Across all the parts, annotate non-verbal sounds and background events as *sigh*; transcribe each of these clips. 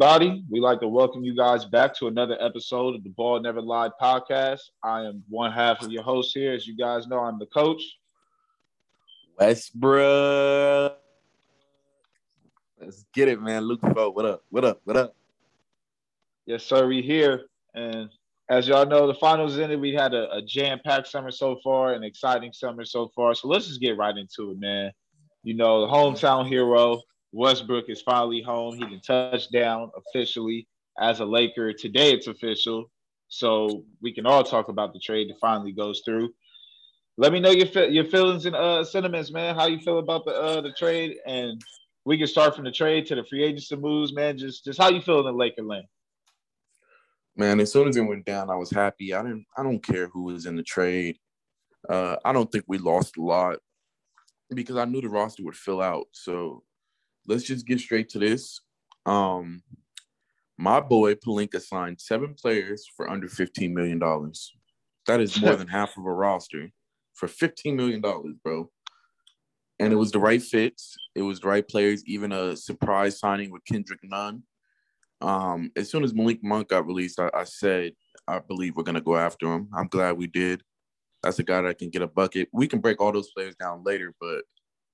Everybody. We'd like to welcome you guys back to another episode of the Ball Never Lied podcast. I am one half of your host here. As you guys know, I'm the coach. Westbrook. Let's get it, man. Luke Fo, what up? What up? What up? Yes, sir. We here. And as y'all know, the finals ended. We had a, a jam-packed summer so far, an exciting summer so far. So let's just get right into it, man. You know, the hometown hero, Westbrook is finally home. He can touch down officially as a Laker. Today it's official. So we can all talk about the trade that finally goes through. Let me know your your feelings and uh, sentiments, man. How you feel about the uh, the trade, and we can start from the trade to the free agency moves, man. Just just how you feel in the Laker land. Man, as soon as it went down, I was happy. I didn't. I don't care who was in the trade. Uh, I don't think we lost a lot because I knew the roster would fill out. So let's just get straight to this. Um, my boy Pelinka signed seven players for under $15 million. That is more *laughs* than half of a roster for $15 million, bro. And it was the right fits. It was the right players, even a surprise signing with Kendrick Nunn. Um, as soon as Malik Monk got released, I, I said, I believe we're going to go after him. I'm glad we did. That's a guy that can get a bucket. We can break all those players down later, but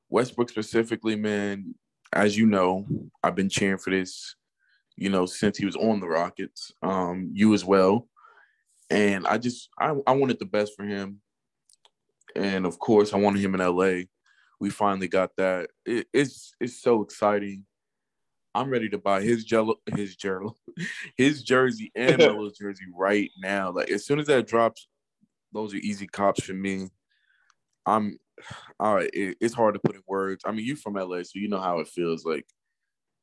Westbrook specifically, man, as you know, I've been cheering for this, you know, since he was on the Rockets. Um, you as well. And I just I, I wanted the best for him. And of course, I wanted him in LA. We finally got that. It, it's it's so exciting. I'm ready to buy his jello, his jello, *laughs* his jersey and *laughs* Melo's jersey right now. Like as soon as that drops, those are easy cops for me. I'm all right, it, it's hard to put in words. I mean, you from LA, so you know how it feels. Like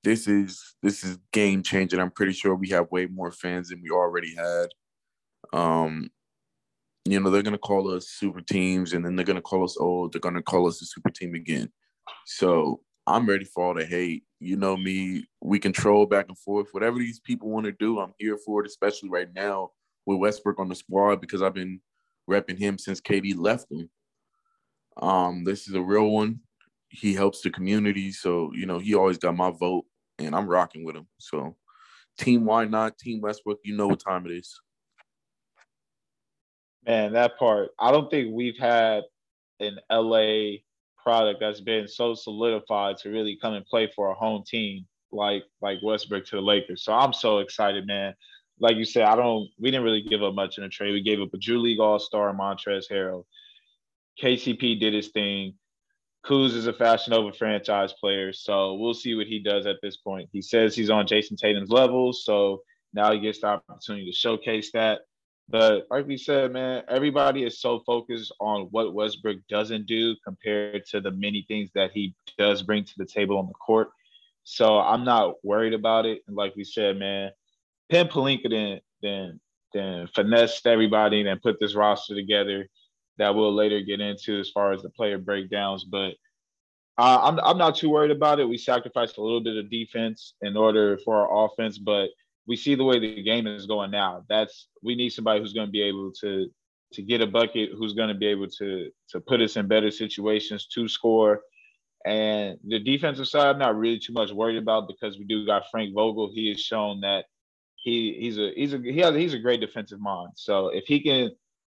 this is this is game changing. I'm pretty sure we have way more fans than we already had. Um, you know, they're gonna call us super teams, and then they're gonna call us old. They're gonna call us a super team again. So I'm ready for all the hate. You know me. We control back and forth. Whatever these people want to do, I'm here for it. Especially right now with Westbrook on the squad because I've been repping him since KD left him. Um, this is a real one. He helps the community, so you know he always got my vote, and I'm rocking with him. So, team, why not team Westbrook? You know what time it is. Man, that part. I don't think we've had an LA product that's been so solidified to really come and play for a home team like like Westbrook to the Lakers. So I'm so excited, man. Like you said, I don't. We didn't really give up much in the trade. We gave up a Drew League All Star, Montrezl Harrell. KCP did his thing. Kuz is a Fashion over franchise player, so we'll see what he does at this point. He says he's on Jayson Tatum's level, so now he gets the opportunity to showcase that. But like we said, man, everybody is so focused on what Westbrook doesn't do compared to the many things that he does bring to the table on the court. So I'm not worried about it. And like we said, man, Pim Pelinka then then then finessed everybody and put this roster together that we'll later get into as far as the player breakdowns. But uh, I'm I'm not too worried about it. We sacrificed a little bit of defense in order for our offense, but we see the way the game is going now. That's we need somebody who's going to be able to to get a bucket, who's going to be able to to put us in better situations to score. And the defensive side, I'm not really too much worried about because we do got Frank Vogel. He has shown that he he's a he's a he has he's a great defensive mind. So if he can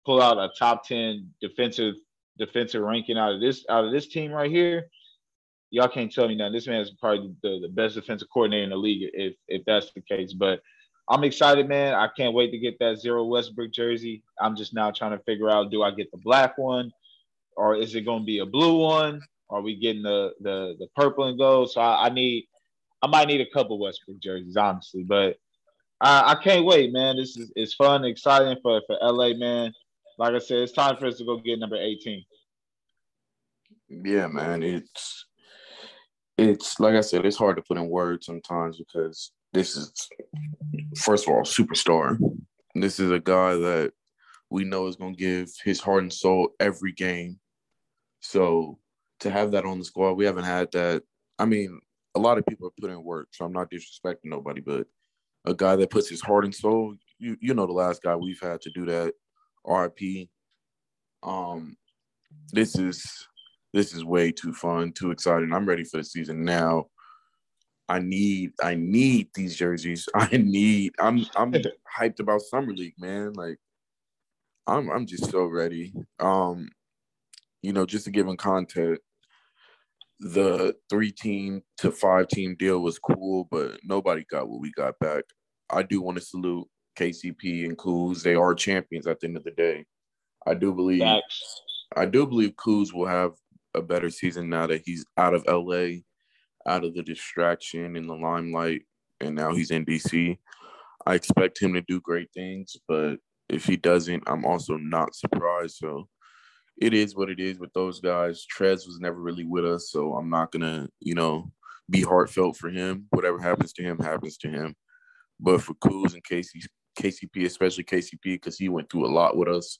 pull out a top 10 defensive defensive ranking out of this out of this team right here, y'all can't tell me nothing. This man is probably the, the best defensive coordinator in the league if if that's the case. But I'm excited, man. I can't wait to get that zero Westbrook jersey. I'm just now trying to figure out do I get the black one or is it going to be a blue one? Are we getting the the the purple and gold? So I, I need I might need a couple Westbrook jerseys, honestly. But I, I can't wait, man. This is it's fun, exciting for for LA, man like I said, it's time for us to go get number 18. Yeah, man. It's it's like I said, it's hard to put in words sometimes because this is first of all, superstar. This is a guy that we know is gonna give his heart and soul every game. So to have that on the squad, we haven't had that. I mean, a lot of people are putting in work, so I'm not disrespecting nobody, but a guy that puts his heart and soul, you you know the last guy we've had to do that RP. Um, this is this is way too fun, too exciting. I'm ready for the season now. I need I need these jerseys. *laughs* I need I'm I'm *laughs* hyped about summer league, man. Like I'm I'm just so ready. Um, you know, just to give in content, the three team to five team deal was cool, but nobody got what we got back. I do want to salute KCP and Kuz. They are champions at the end of the day. I do believe Facts. I do believe Kuz will have a better season now that he's out of LA, out of the distraction and the limelight, and now he's in DC. I expect him to do great things, but if he doesn't, I'm also not surprised. So it is what it is with those guys. Trez was never really with us, so I'm not gonna, you know, be heartfelt for him. Whatever happens to him happens to him. But for Kuz and KC, KCP, especially KCP, because he went through a lot with us.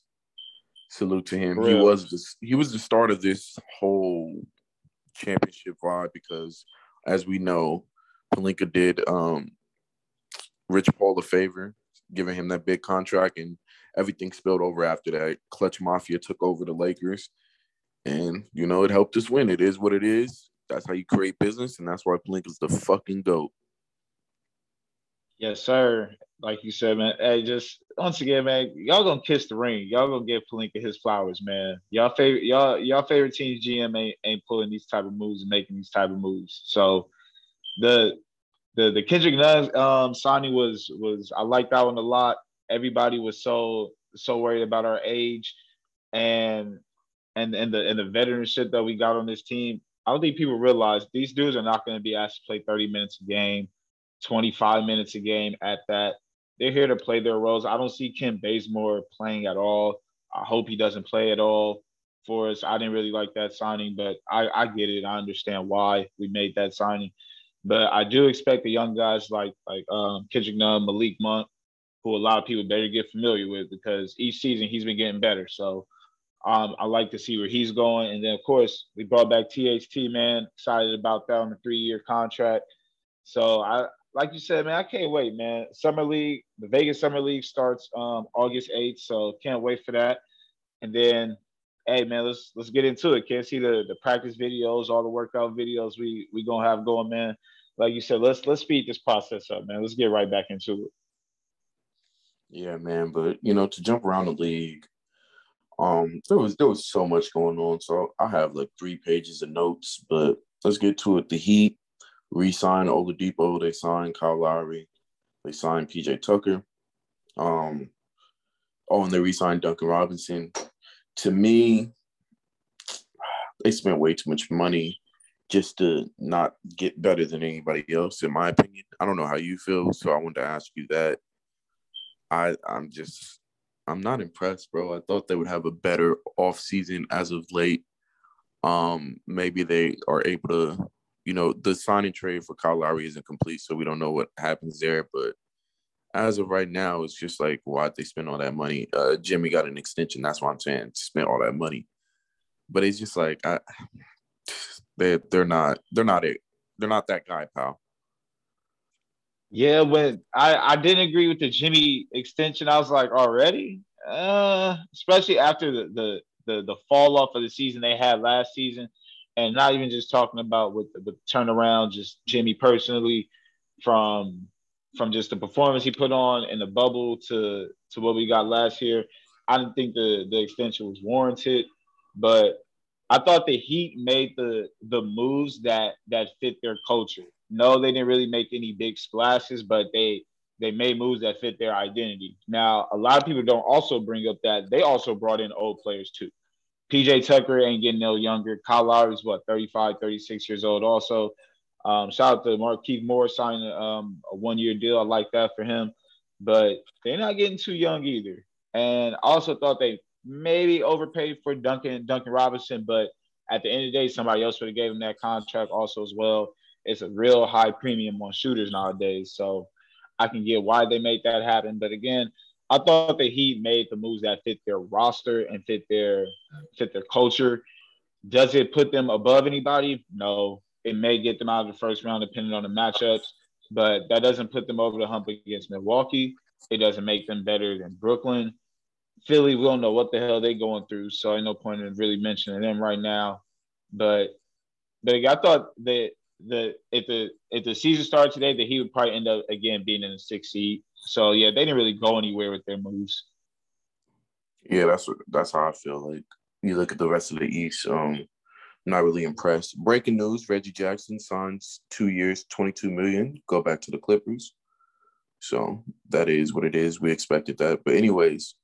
Salute to him. He was the he was the start of this whole championship vibe because, as we know, Pelinka did um, Rich Paul a favor, giving him that big contract, and everything spilled over after that. Clutch Mafia took over the Lakers, and you know it helped us win. It is what it is. That's how you create business, and that's why Pelinka's the fucking goat. Yes, sir. Like you said, man. Hey, just once again, man, y'all gonna kiss the ring. Y'all gonna give Pelinka his flowers, man. Y'all favorite, y'all, y'all favorite team's GM ain't, ain't pulling these type of moves and making these type of moves. So the the the Kendrick Nunn um signing was was I like that one a lot everybody was so so worried about our age and and and the and the veteranship that we got on this team. I don't think people realize these dudes are not going to be asked to play 30 minutes a game, 25 minutes a game at that. They're here to play their roles. I don't see Kent Bazemore playing at all. I hope he doesn't play at all for us. I didn't really like that signing, but I, I get it. I understand why we made that signing. But I do expect the young guys like like um, Kendrick Nunn, Malik Monk, who a lot of people better get familiar with because each season he's been getting better. So um, I like to see where he's going. And then of course we brought back THT, man. Excited about that on the three-year contract. So I like you said, man, I can't wait, man. Summer League, the Vegas Summer League starts um, August 8th, so can't wait for that. And then, hey, man, let's let's get into it. Can't see the the practice videos, all the workout videos we we gonna have going, man. Like you said, let's let's speed this process up, man. Let's get right back into it. Yeah, man. But you know, to jump around the league, um, there was there was so much going on. So I have like three pages of notes, but let's get to it. The Heat re-signed Oladipo. They signed Kyle Lowry. They signed PJ Tucker. Um, oh, and they re-signed Duncan Robinson. To me, they spent way too much money just to not get better than anybody else, in my opinion. I don't know how you feel, so I wanted to ask you that. I I'm just I'm not impressed, bro. I thought they would have a better off season as of late. Um, maybe they are able to, you know, the signing trade for Kyle Lowry isn't complete, so we don't know what happens there. But as of right now, it's just like why'd they spend all that money? Uh, Jimmy got an extension. That's why I'm saying spent all that money. But it's just like I, *sighs* they they're not they're not it. They're not that guy, pal. Yeah, when I, I didn't agree with the Jimmy extension, I was like, already? Uh, especially after the, the the the fall off of the season they had last season, and not even just talking about with the, turnaround, just Jimmy personally, from from just the performance he put on in the bubble to to what we got last year. I didn't think the the extension was warranted, but I thought the Heat made the the moves that that fit their culture. No, they didn't really make any big splashes, but they they made moves that fit their identity. Now, a lot of people don't also bring up that they also brought in old players too. PJ Tucker ain't getting no younger. Kyle Lowry's what 35, 36 years old. Also, um, shout out to Markieff Morris signing um, a one year deal. I like that for him, but they're not getting too young either. And also thought they maybe overpaid for Duncan Duncan Robinson, but at the end of the day, somebody else would have gave him that contract also as well it's a real high premium on shooters nowadays. So I can get why they made that happen. But again, I thought that he made the moves that fit their roster and fit their fit their culture. Does it put them above anybody? No. It may get them out of the first round depending on the matchups, but that doesn't put them over the hump against Milwaukee. It doesn't make them better than Brooklyn. Philly, we don't know what the hell they're going through, so I no point in really mentioning them right now. But but I thought that the if the if the season started today, that he would probably end up again being in the sixth seed. So yeah, they didn't really go anywhere with their moves. Yeah, that's what that's how I feel. Like you look at the rest of the East, um, not really impressed. Breaking news: Reggie Jackson signs two years, twenty-two million. Go back to the Clippers. So that is what it is. We expected that, but anyways,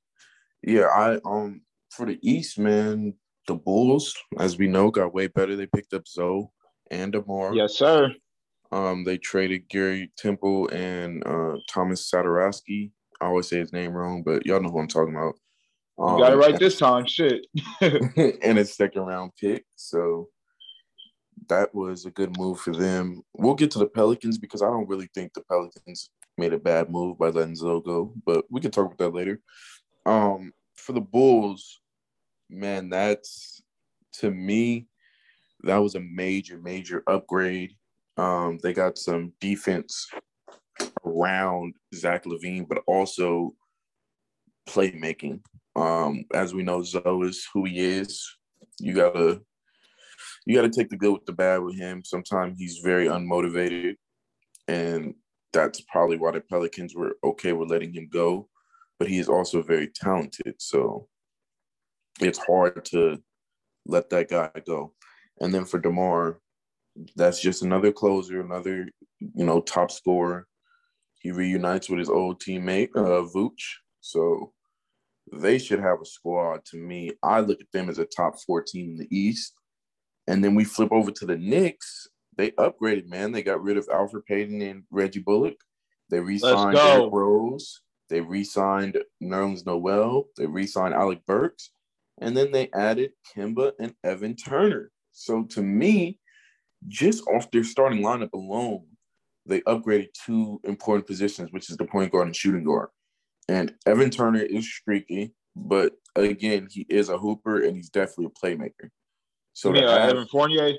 yeah, I um for the East, man, the Bulls, as we know, got way better. They picked up Zoe and DeMar. Yes, sir. Um, they traded Gary Temple and uh, Thomas Satoransky. I always say his name wrong, but y'all know who I'm talking about. Um, you got it right this time. Shit. *laughs* and a second round pick. So that was a good move for them. We'll get to the Pelicans because I don't really think the Pelicans made a bad move by letting Zoe go, but we can talk about that later. Um, for the Bulls, man, that's to me, that was a major, major upgrade. Um, they got some defense around Zach LaVine, but also playmaking. Um, as we know, Zoe is who he is. You gotta you gotta take the good with the bad with him. Sometimes he's very unmotivated, and that's probably why the Pelicans were okay with letting him go. But he is also very talented, so it's hard to let that guy go. And then for DeMar, that's just another closer, another you know top scorer. He reunites with his old teammate uh, Vooch, so they should have a squad. To me, I look at them as a top four team in the East. And then we flip over to the Knicks. They upgraded, man. They got rid of Elfrid Payton and Reggie Bullock. They re-signed Derrick Rose. They re-signed Nerlens Noel. They re-signed Alec Burks. And then they added Kemba and Evan Turner. So to me, just off their starting lineup alone, they upgraded two important positions, which is the point guard and shooting guard. And Evan Turner is streaky, but again, he is a hooper and he's definitely a playmaker. So yeah, have, Evan Fournier.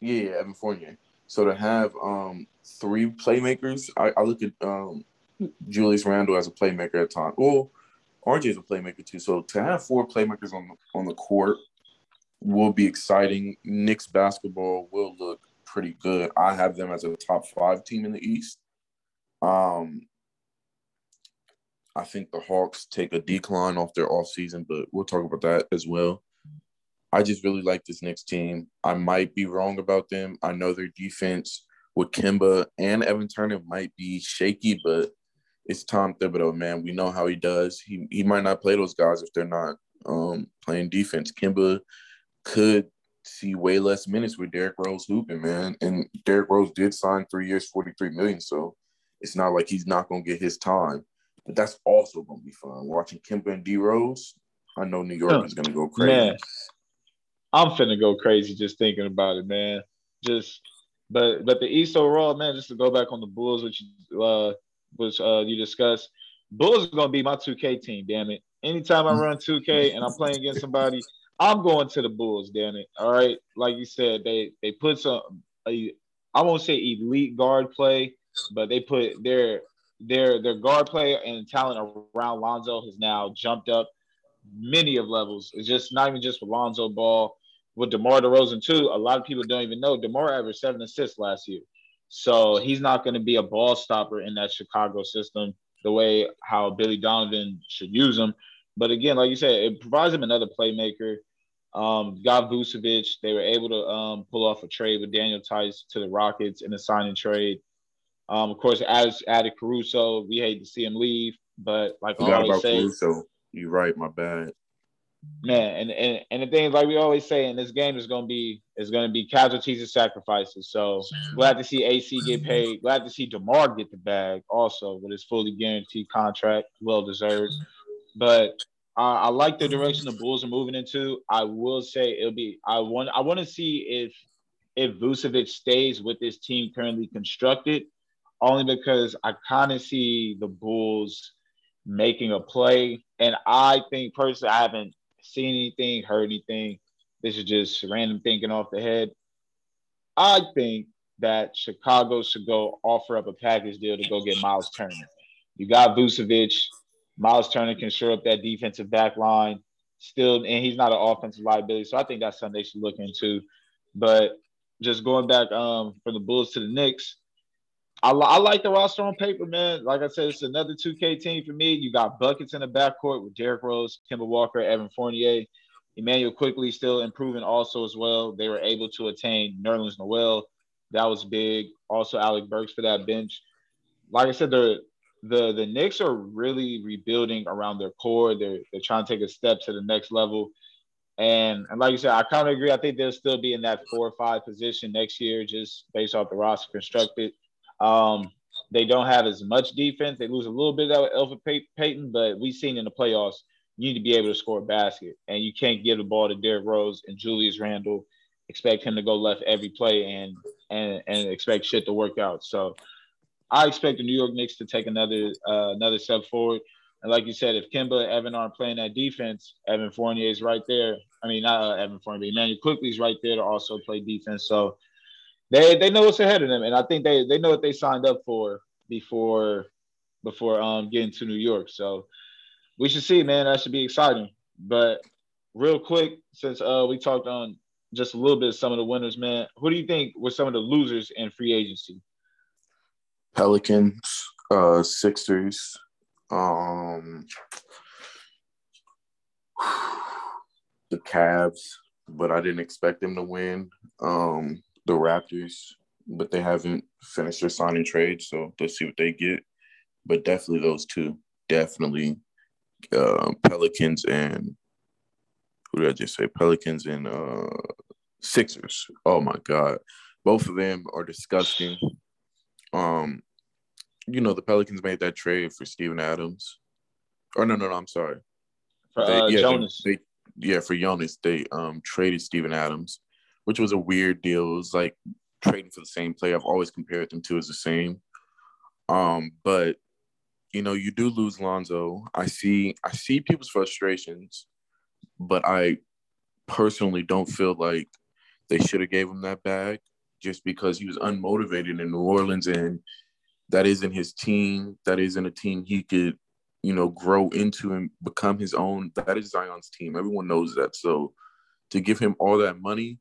Yeah, Evan Fournier. So to have um three playmakers, I, I look at um Julius Randle as a playmaker at time. Well, RJ is a playmaker too. So to have four playmakers on the on the court will be exciting. Knicks basketball will look pretty good. I have them as a top five team in the East. Um, I think the Hawks take a decline off their offseason, but we'll talk about that as well. I just really like this next team. I might be wrong about them. I know their defense with Kemba and Evan Turner might be shaky, but it's Tom Thibodeau, man. We know how he does. He he might not play those guys if they're not um, playing defense. Kemba could see way less minutes with Derrick Rose hooping, man. And Derrick Rose did sign three years, 43 million. So it's not like he's not gonna get his time. But that's also gonna be fun. Watching Kemba and D Rose, I know New York is gonna go crazy. Man, I'm finna go crazy just thinking about it, man. Just but but the East overall, man, just to go back on the Bulls, which uh which uh you discussed, Bulls is gonna be my 2K team, damn it. Anytime I run 2K and I'm playing against somebody, I'm going to the Bulls, Danny. All right. Like you said, they they put some I won't say elite guard play, but they put their their their guard play and talent around Lonzo has now jumped up many of levels. It's just not even just with Lonzo Ball, with DeMar DeRozan too. A lot of people don't even know DeMar averaged seven assists last year, so he's not going to be a ball stopper in that Chicago system the way how Billy Donovan should use him. But again, like you said, it provides him another playmaker. Um, got Vucevic. They were able to um, pull off a trade with Daniel Theis to the Rockets in a signing trade. Um, of course, as added Caruso, we hate to see him leave, but like I always say, Caruso. You're right. My bad. Man, and, and and the thing like we always say in this game is gonna be is gonna be casualties and sacrifices. So glad to see AC get paid. Glad to see Demar get the bag also with his fully guaranteed contract, well deserved. But uh, I like the direction the Bulls are moving into. I will say it'll be. I want. I want to see if if Vucevic stays with this team currently constructed, only because I kind of see the Bulls making a play. And I think personally, I haven't seen anything, heard anything. This is just random thinking off the head. I think that Chicago should go offer up a package deal to go get Miles Turner. You got Vucevic. Miles Turner can shore up that defensive back line still, and he's not an offensive liability. So I think that's something they should look into. But just going back um from the Bulls to the Knicks. I, I like the roster on paper, man. Like I said, it's another 2K team for me. You got buckets in the backcourt with Derrick Rose, Kemba Walker, Evan Fournier. Immanuel Quickley still improving also as well. They were able to attain Nerlens Noel. That was big. Also, Alec Burks for that bench. Like I said, the the the Knicks are really rebuilding around their core. They're they're trying to take a step to the next level. And, and like you said, I kind of agree. I think they'll still be in that four or five position next year, just based off the roster constructed. Um, they don't have as much defense. They lose a little bit of Elfrid Payton, but we've seen in the playoffs, you need to be able to score a basket. And you can't give the ball to Derrick Rose and Julius Randle, expect him to go left every play and and and expect shit to work out. So I expect the New York Knicks to take another uh, another step forward. And like you said, if Kemba and Evan aren't playing that defense, Evan Fournier is right there. I mean, not uh, Evan Fournier, but Immanuel is right there to also play defense. So they they know what's ahead of them, and I think they they know what they signed up for before before um getting to New York. So we should see, man. That should be exciting. But real quick, since uh we talked on just a little bit of some of the winners, man, who do you think were some of the losers in free agency? Pelicans, uh, Sixers, um, *sighs* the Cavs, but I didn't expect them to win. Um, the Raptors, but they haven't finished their signing trade, so let's see what they get. But definitely those two, definitely uh, Pelicans and who did I just say? Pelicans and uh, Sixers. Oh my God, both of them are disgusting. Um, you know the Pelicans made that trade for Steven Adams. Or no, no, no. I'm sorry. For they, uh, yeah, Jonas. They, they, yeah, for Jonas, they um traded Steven Adams which was a weird deal. It was like trading for the same player. I've always compared them two as the same. Um, but you know, you do lose Lonzo. I see I see people's frustrations, but I personally don't feel like they should have gave him that bag just because he was unmotivated in New Orleans and that isn't his team. That isn't a team he could, you know, grow into and become his own. That is Zion's team. Everyone knows that. So to give him all that money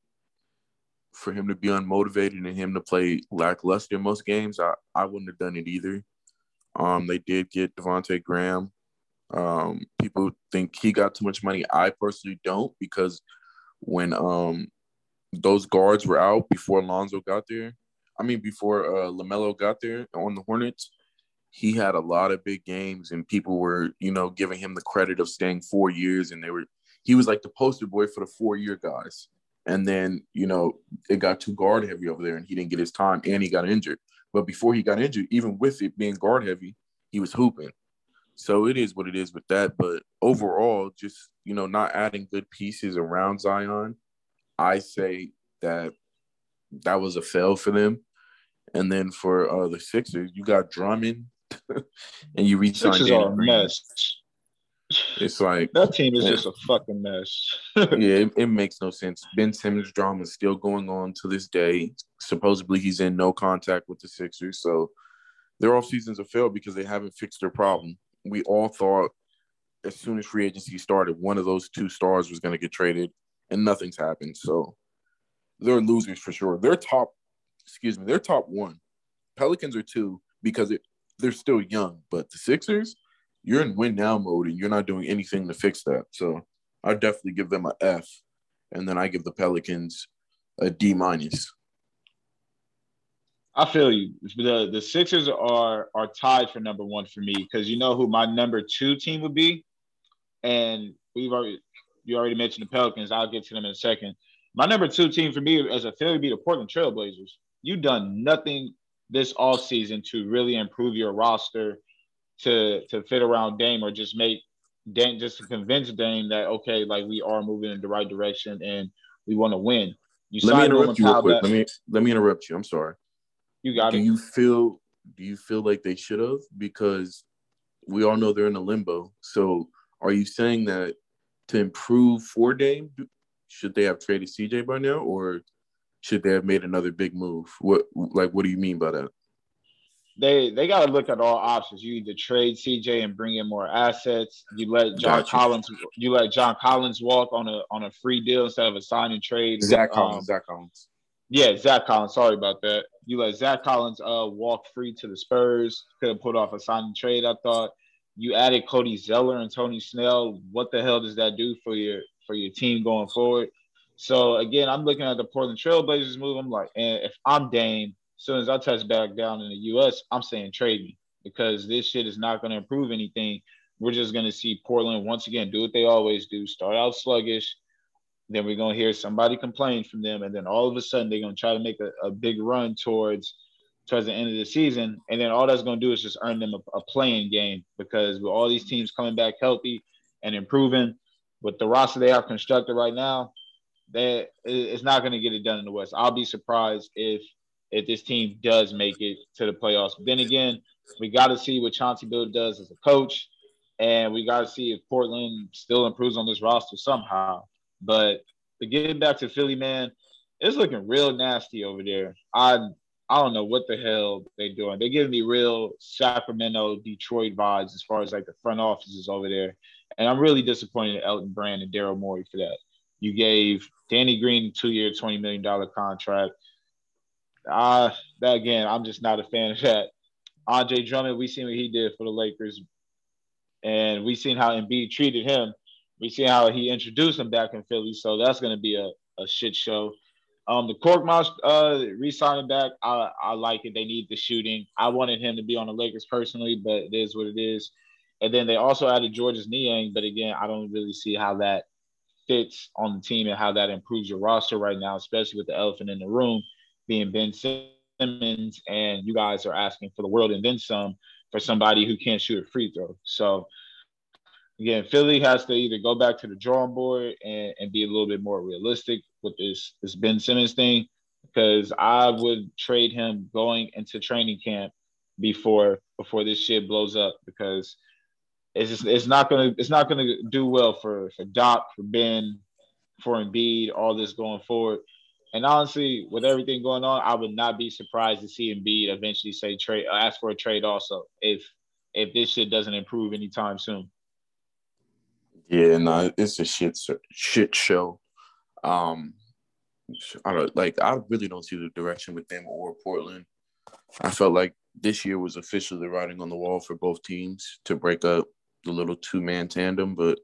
for him to be unmotivated and him to play lackluster in most games, I, I wouldn't have done it either. Um, they did get Devonte Graham. Um, people think he got too much money. I personally don't because when um those guards were out before Alonzo got there, I mean before uh, Lamelo got there on the Hornets, he had a lot of big games and people were you know giving him the credit of staying four years and they were he was like the poster boy for the four year guys. And then, you know, it got too guard heavy over there and he didn't get his time and he got injured. But before he got injured, even with it being guard heavy, he was hooping. So it is what it is with that. But overall, just, you know, not adding good pieces around Zion, I say that that was a fail for them. And then for uh, the Sixers, you got Drummond *laughs* and you reach Sixers are a mess. It's like that team is just a fucking mess. *laughs* yeah, it, it, makes no sense. Ben Simmons drama is still going on to this day. Supposedly he's in no contact with the Sixers. So their off seasons have failed because they haven't fixed their problem. We all thought as soon as free agency started, one of those two stars was going to get traded, and nothing's happened. So they're losers for sure. They're top, excuse me, they're top one. Pelicans are two because it, they're still young, but the Sixers – you're in win now mode and you're not doing anything to fix that. So I definitely give them a F, and then I give the Pelicans a D minus. I feel you. The the Sixers are are tied for number one for me because you know who my number two team would be, and we've already you already mentioned the Pelicans. I'll get to them in a second. My number two team for me as a failure would be the Portland Trailblazers. You've done nothing this all season to really improve your roster to to fit around Dame or just make Dame just to convince Dame that okay, like we are moving in the right direction and we want to win. You let me interrupt you real quick. Let me let me interrupt you. I'm sorry. You got do it. Do you feel do you feel like they should have? Because we all know they're in a limbo. So are you saying that to improve for Dame, should they have traded CJ by now, or should they have made another big move? What like what do you mean by that? they they got to look at all options. You either trade CJ and bring in more assets. You let John gotcha. Collins you let John Collins walk on a on a free deal instead of a signing trade. Zach um, Collins. Zach Collins. Yeah, Zach Collins. Sorry about that. You let Zach Collins uh walk free to the Spurs. Could have put off a signing trade. I thought you added Cody Zeller and Tony Snell. What the hell does that do for your for your team going forward? So again, I'm looking at the Portland Trailblazers move. I'm like, and if I'm Dame, as soon as I touch back down in the U.S., I'm saying trade me because this shit is not going to improve anything. We're just going to see Portland once again do what they always do: start out sluggish, then we're going to hear somebody complain from them, and then all of a sudden they're going to try to make a, a big run towards towards the end of the season, and then all that's going to do is just earn them a, a playing game because with all these teams coming back healthy and improving, with the roster they have constructed right now, that it's not going to get it done in the West. I'll be surprised if if this team does make it to the playoffs. But then again, we got to see what Chauncey Bill does as a coach, and we got to see if Portland still improves on this roster somehow. But to get back to Philly, man, it's looking real nasty over there. I I don't know what the hell they're doing. They're giving me real Sacramento, Detroit vibes as far as like the front offices over there. And I'm really disappointed in Elton Brand and Daryl Morey for that. You gave Danny Green a two-year, $20 million contract. Uh, that again, I'm just not a fan of that. Andre Drummond, we seen what he did for the Lakers, and we seen how Embiid treated him. We seen how he introduced him back in Philly, so that's going to be a, a shit show. Um, the Korkmaz uh, re-signing back, I, I like it. They need the shooting. I wanted him to be on the Lakers personally, but it is what it is. And then they also added Georges Niang, but again, I don't really see how that fits on the team and how that improves your roster right now, especially with the elephant in the room being Ben Simmons, and you guys are asking for the world and then some for somebody who can't shoot a free throw. So again, Philly has to either go back to the drawing board and, and be a little bit more realistic with this this Ben Simmons thing, because I would trade him going into training camp before before this shit blows up because it's just it's not gonna it's not gonna do well for for Doc, for Ben, for Embiid, all this going forward. And honestly, with everything going on, I would not be surprised to see Embiid eventually say trade, uh, ask for a trade also if if this shit doesn't improve anytime soon. Yeah, no, it's a shit shit show. Um, I don't like. I really don't see the direction with them or Portland. I felt like this year was officially writing on the wall for both teams to break up the little two man tandem, but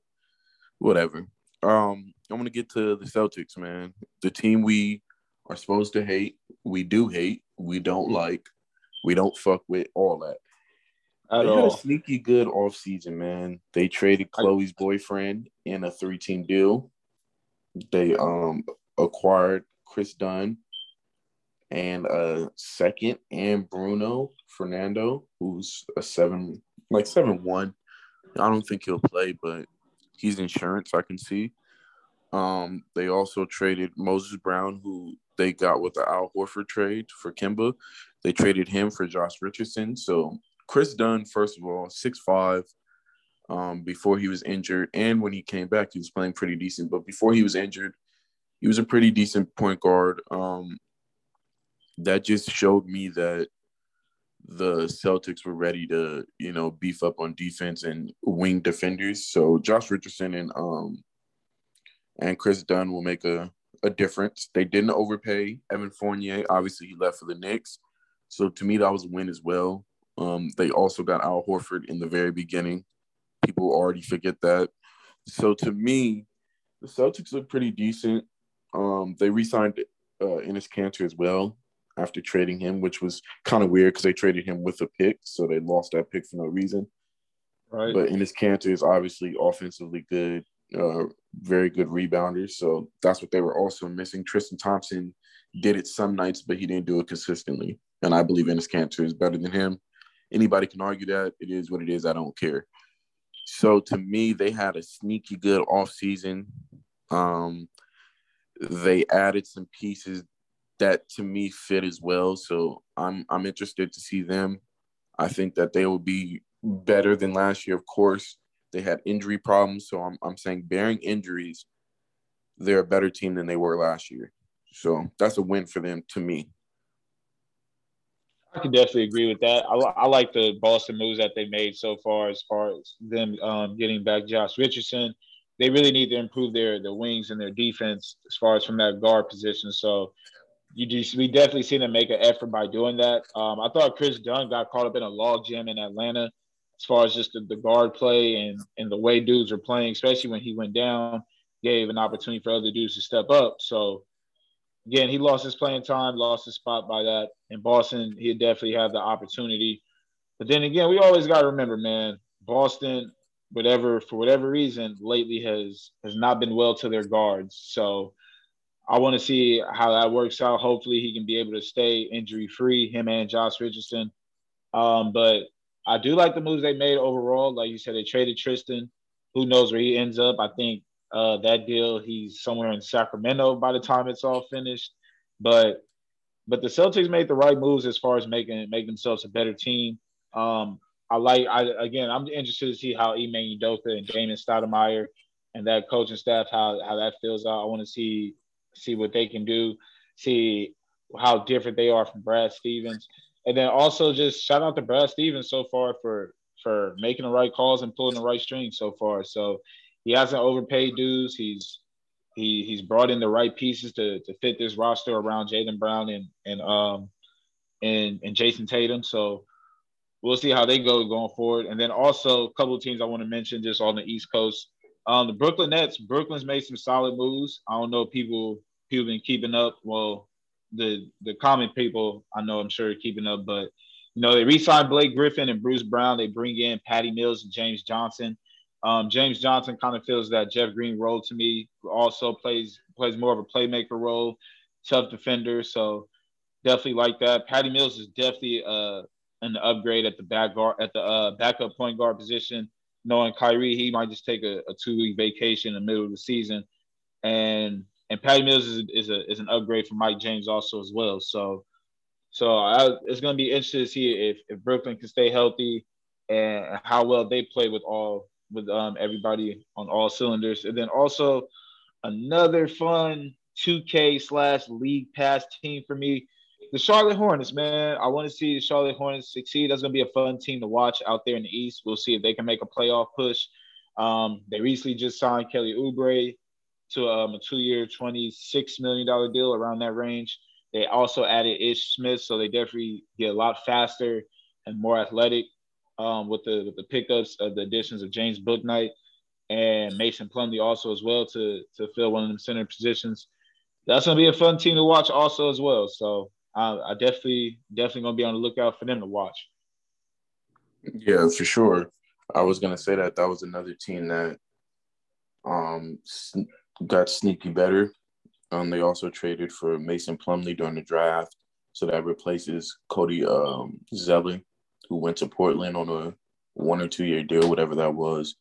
whatever. Um, I'm gonna get to the Celtics, man. The team we are supposed to hate, we do hate, we don't like, we don't fuck with all that. At they all. had a sneaky good off season, man. They traded Chloe's boyfriend in a three team deal. They um acquired Kris Dunn and a second and Bruno Fernando, who's a seven like seven one. I don't think he'll play, but he's insurance. I can see. Um, they also traded Moses Brown, who they got with the Al Horford trade for Kemba. They traded him for Josh Richardson. So Kris Dunn, first of all, six five. Um, before he was injured, and when he came back, he was playing pretty decent. But before he was injured, he was a pretty decent point guard. Um, that just showed me that the Celtics were ready to, you know, beef up on defense and wing defenders. So Josh Richardson and um and Kris Dunn will make a, a difference. They didn't overpay Evan Fournier. Obviously, he left for the Knicks. So to me, that was a win as well. Um, they also got Al Horford in the very beginning. People already forget that. So to me, the Celtics look pretty decent. Um, they re-signed uh, Enes Kanter as well after trading him, which was kind of weird because they traded him with a pick, so they lost that pick for no reason. Right. But Enes Kanter is obviously offensively good, uh, very good rebounder. So that's what they were also missing. Tristan Thompson did it some nights, but he didn't do it consistently. And I believe Enes Kanter is better than him. Anybody can argue that. It is what it is. I don't care. So to me, they had a sneaky good offseason. Um, they added some pieces that to me fit as well. So I'm I'm interested to see them. I think that they will be better than last year. Of course, they had injury problems, so I'm I'm saying bearing injuries, they're a better team than they were last year. So that's a win for them to me. I can definitely agree with that. I, I like the Boston moves that they made so far, as far as them um, getting back Josh Richardson. They really need to improve their their wings and their defense as far as from that guard position. So you just we definitely seen him make an effort by doing that. Um, I thought Kris Dunn got caught up in a log jam in Atlanta as far as just the, the guard play and and the way dudes are playing, especially when he went down, gave an opportunity for other dudes to step up. So again, he lost his playing time, lost his spot by that. In Boston, he definitely had the opportunity. But then again, we always got to remember, man, Boston, whatever for whatever reason, lately has has not been well to their guards. So I want to see how that works out. Hopefully, he can be able to stay injury free, him and Josh Richardson. Um, but I do like the moves they made overall. Like you said, they traded Tristan. Who knows where he ends up? I think uh, that deal, he's somewhere in Sacramento by the time it's all finished. But but the Celtics made the right moves as far as making make themselves a better team. Um, I like I again I'm interested to see how Ime Udoka and Damon Stoudamire and that coaching staff how how that feels out. I want to see see what they can do, see how different they are from Brad Stevens. And then also just shout out to Brad Stevens so far for for making the right calls and pulling the right strings so far. So he hasn't overpaid dues. He's he he's brought in the right pieces to to fit this roster around Jaylen Brown and and um and and Jayson Tatum. So we'll see how they go going forward. And then also a couple of teams I want to mention just on the East Coast. Um, the Brooklyn Nets. Brooklyn's made some solid moves. I don't know if people people been keeping up. Well, the the common people I know I'm sure keeping up, but you know they re-signed Blake Griffin and Bruce Brown. They bring in Patty Mills and James Johnson. Um, James Johnson kind of feels that Jeff Green role to me. Also plays plays more of a playmaker role, tough defender. So definitely like that. Patty Mills is definitely uh, an upgrade at the back guard at the uh, backup point guard position. Knowing Kyrie, he might just take a, a two week vacation in the middle of the season, and and Patty Mills is, is a is an upgrade for Mike James also as well. So so I, it's going to be interesting to see if if Brooklyn can stay healthy and how well they play with all with um, everybody on all cylinders. And then also another fun 2K slash league pass team for me. The Charlotte Hornets, man. I want to see the Charlotte Hornets succeed. That's gonna be a fun team to watch out there in the East. We'll see if they can make a playoff push. Um, they recently just signed Kelly Oubre to um, a two-year, $26 million deal around that range. They also added Ish Smith, so they definitely get a lot faster and more athletic um, with the with the pickups of the additions of James Bouknight and Mason Plumlee also as well to to fill one of them center positions. That's gonna be a fun team to watch also as well. So uh, I definitely definitely gonna be on the lookout for them to watch. Yeah, for sure. I was gonna say that that was another team that um got sneaky better. Um, they also traded for Mason Plumlee during the draft, so that replaces Cody um, Zeller who went to Portland on a one or two year deal, whatever that was.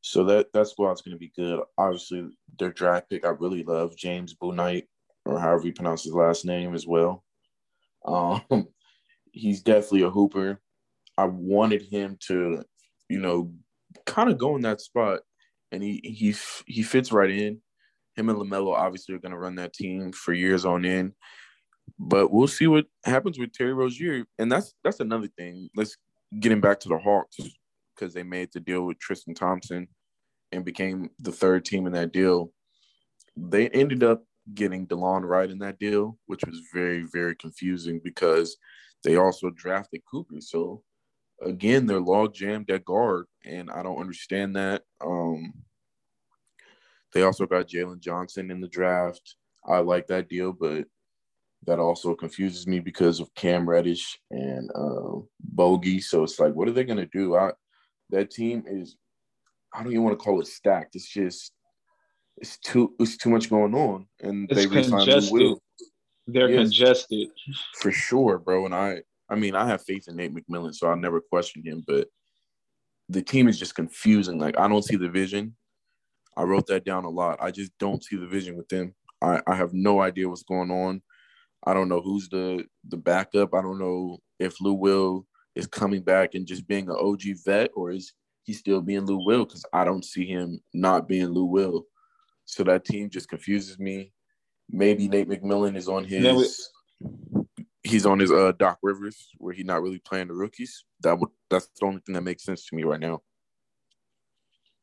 So that that squad's going to be good. Obviously, their draft pick, I really love James Bouknight, or however you pronounce his last name as well. Um, *laughs* he's definitely a hooper. I wanted him to, you know, kind of go in that spot, and he he he fits right in. Him and Lamelo obviously are going to run that team for years on end. But we'll see what happens with Terry Rozier, and that's that's another thing. Let's getting back to the Hawks because they made the deal with Tristan Thompson and became the third team in that deal. They ended up getting DeLon Wright in that deal, which was very very confusing because they also drafted Cooper. So again, they're log jammed at guard, and I don't understand that. Um, they also got Jalen Johnson in the draft. I like that deal, but that also confuses me because of Cam Reddish and uh, Bogey. So it's like, what are they going to do? I, that team is, I don't even want to call it stacked. It's just, it's too, it's too much going on. And it's they congested. Will. They're yes, congested for sure, bro. And I, I mean, I have faith in Nate McMillan, so I'll never question him. But the team is just confusing. Like I don't see the vision. I wrote that down a lot. I just don't see the vision with them. I, I have no idea what's going on. I don't know who's the the backup. I don't know if Lou Will is coming back and just being an OG vet, or is he still being Lou Will? Because I don't see him not being Lou Will. So that team just confuses me. Maybe Nate McMillan is on his. he's on his uh Doc Rivers, where he's not really playing the rookies. That would that's the only thing that makes sense to me right now.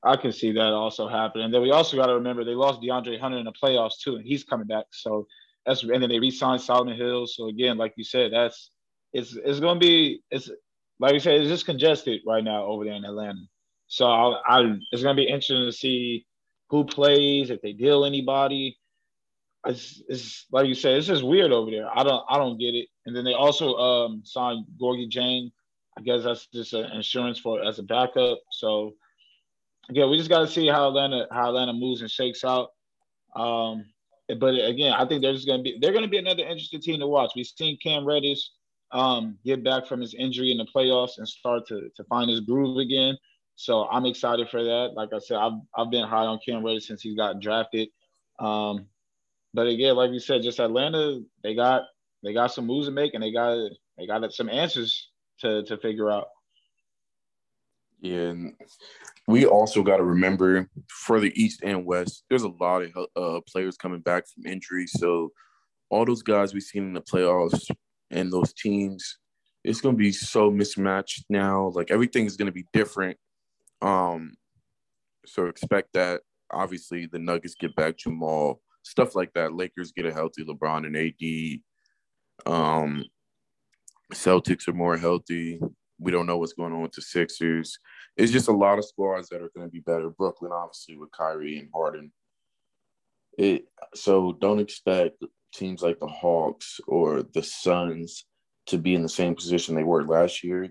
I can see that also happening. And then we also got to remember they lost DeAndre Hunter in the playoffs too, and he's coming back. So that's and then they re-signed Solomon Hill. So again, like you said, that's it's it's gonna be it's like you said, it's just congested right now over there in Atlanta. So I, I it's gonna be interesting to see who plays if they deal anybody. It's, it's like you said, it's just weird over there. I don't I don't get it. And then they also um, signed Gorgui Dieng. I guess that's just an insurance for as a backup. So again, we just got to see how Atlanta how Atlanta moves and shakes out. Um, but again, I think they're just going to be they're going to be another interesting team to watch. We've seen Cam Reddish um, get back from his injury in the playoffs and start to to find his groove again. So I'm excited for that. Like I said, I've I've been high on Cam Reddish since he got drafted. Um, but again, like you said, just Atlanta, they got they got some moves to make and they got they got some answers to to figure out. Yeah, and we also got to remember for the East and West, there's a lot of uh, players coming back from injury. So all those guys we've seen in the playoffs and those teams, it's going to be so mismatched now. Like everything is going to be different. Um, so expect that. Obviously, the Nuggets get back Jamal, stuff like that. Lakers get a healthy LeBron and AD. Um, Celtics are more healthy. We don't know what's going on with the Sixers. It's just a lot of squads that are going to be better. Brooklyn, obviously, with Kyrie and Harden. It so don't expect teams like the Hawks or the Suns to be in the same position they were last year.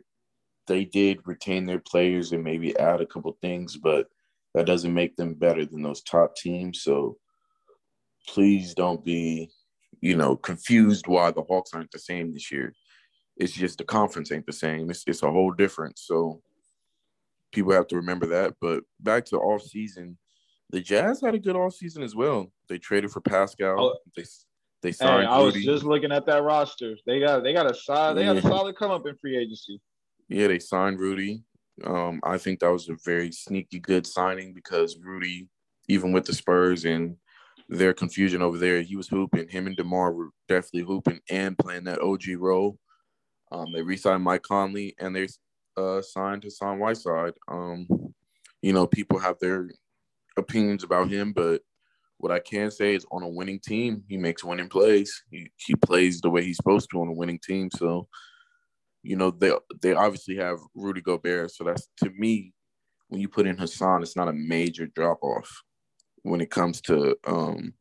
They did retain their players and maybe add a couple things, but that doesn't make them better than those top teams. So please don't be, you know, confused why the Hawks aren't the same this year. It's just the conference ain't the same. It's it's a whole different. So people have to remember that. But back to off season, the Jazz had a good off season as well. They traded for Pascal. Oh, they they signed. Hey, I was just looking at that roster. They got they got a solid they got a solid come up in free agency. Yeah, they signed Rudy. Um, I think that was a very sneaky good signing because Rudy, even with the Spurs and their confusion over there, he was hooping. Him and DeMar were definitely hooping and playing that OG role. Um, they re-signed Mike Conley and they uh, signed Hassan Whiteside. Um, you know, people have their opinions about him, but what I can say is on a winning team, he makes winning plays. He, he plays the way he's supposed to on a winning team. So, you know, they they obviously have Rudy Gobert. So that's to me, when you put in Hassan, it's not a major drop off when it comes to um,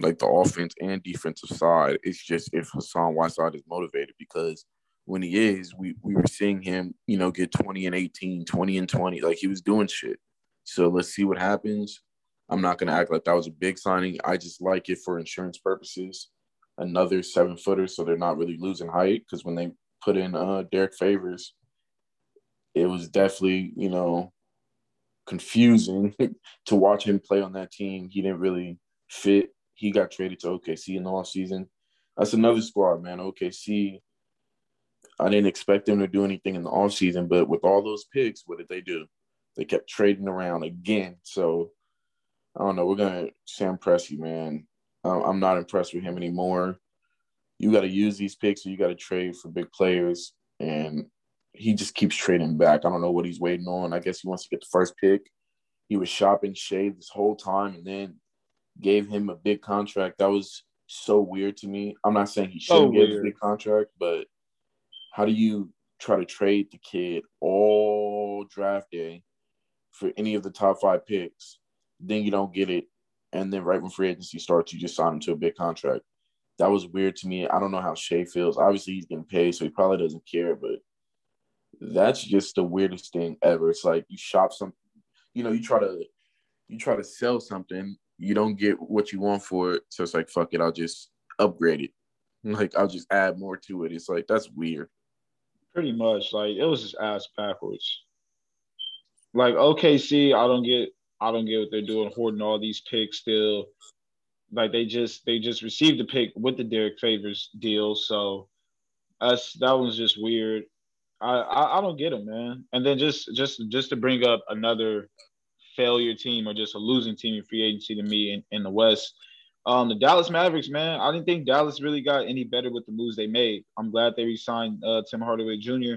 like the offense and defensive side. It's just if Hassan Whiteside is motivated because when he is, we, we were seeing him, you know, get 20 and 18, 20 and 20. Like he was doing shit. So let's see what happens. I'm not going to act like that was a big signing. I just like it for insurance purposes. Another seven footer, so they're not really losing height. Because when they put in uh, Derrick Favors, it was definitely, you know, confusing *laughs* to watch him play on that team. He didn't really fit he got traded to OKC in the off season. That's another squad, man. OKC. I didn't expect them to do anything in the off season, but with all those picks, what did they do? They kept trading around again. So I don't know. We're gonna Sam Presti, man. I'm not impressed with him anymore. You got to use these picks, or you got to trade for big players, and he just keeps trading back. I don't know what he's waiting on. I guess he wants to get the first pick. He was shopping Shai this whole time, and then gave him a big contract. That was so weird to me. I'm not saying he shouldn't so get a big contract, but how do you try to trade the kid all draft day for any of the top five picks? Then you don't get it. And then right when free agency starts, you just sign him to a big contract. That was weird to me. I don't know how Shai feels. Obviously, he's getting paid, so he probably doesn't care, but that's just the weirdest thing ever. It's like you shop some, you know, you try to you try to sell something you don't get what you want for it. So it's like, fuck it, I'll just upgrade it. *laughs* Like I'll just add more to it. It's like that's weird. Pretty much. Like it was just ass backwards. Like OKC, I don't get I don't get what they're doing, hoarding all these picks still. Like they just they just received the pick with the Derrick Favors deal. So that's that was just weird. I, I, I don't get them, man. And then just just just to bring up another failure team or just a losing team in free agency to me in, in the West. Um, the Dallas Mavericks, man, I didn't think Dallas really got any better with the moves they made. I'm glad they re-signed uh, Tim Hardaway Jr.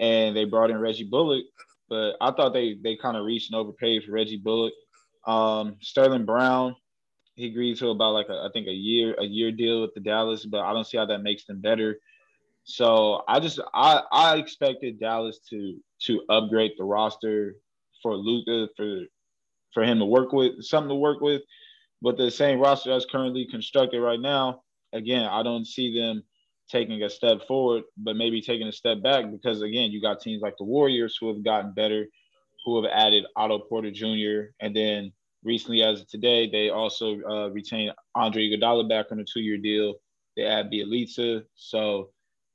and they brought in Reggie Bullock, but I thought they they kind of reached and overpaid for Reggie Bullock. Um, Sterling Brown, he agreed to about like a, I think a year a year deal with the Dallas, but I don't see how that makes them better. So I just I I expected Dallas to to upgrade the roster for Luka for for him to work with something to work with. But the same roster that's currently constructed right now, again, I don't see them taking a step forward, but maybe taking a step back because again, you got teams like the Warriors who have gotten better, who have added Otto Porter Jr. and then recently, as of today, they also uh, retained Andre Iguodala back on a two-year deal. They add Bjelica, so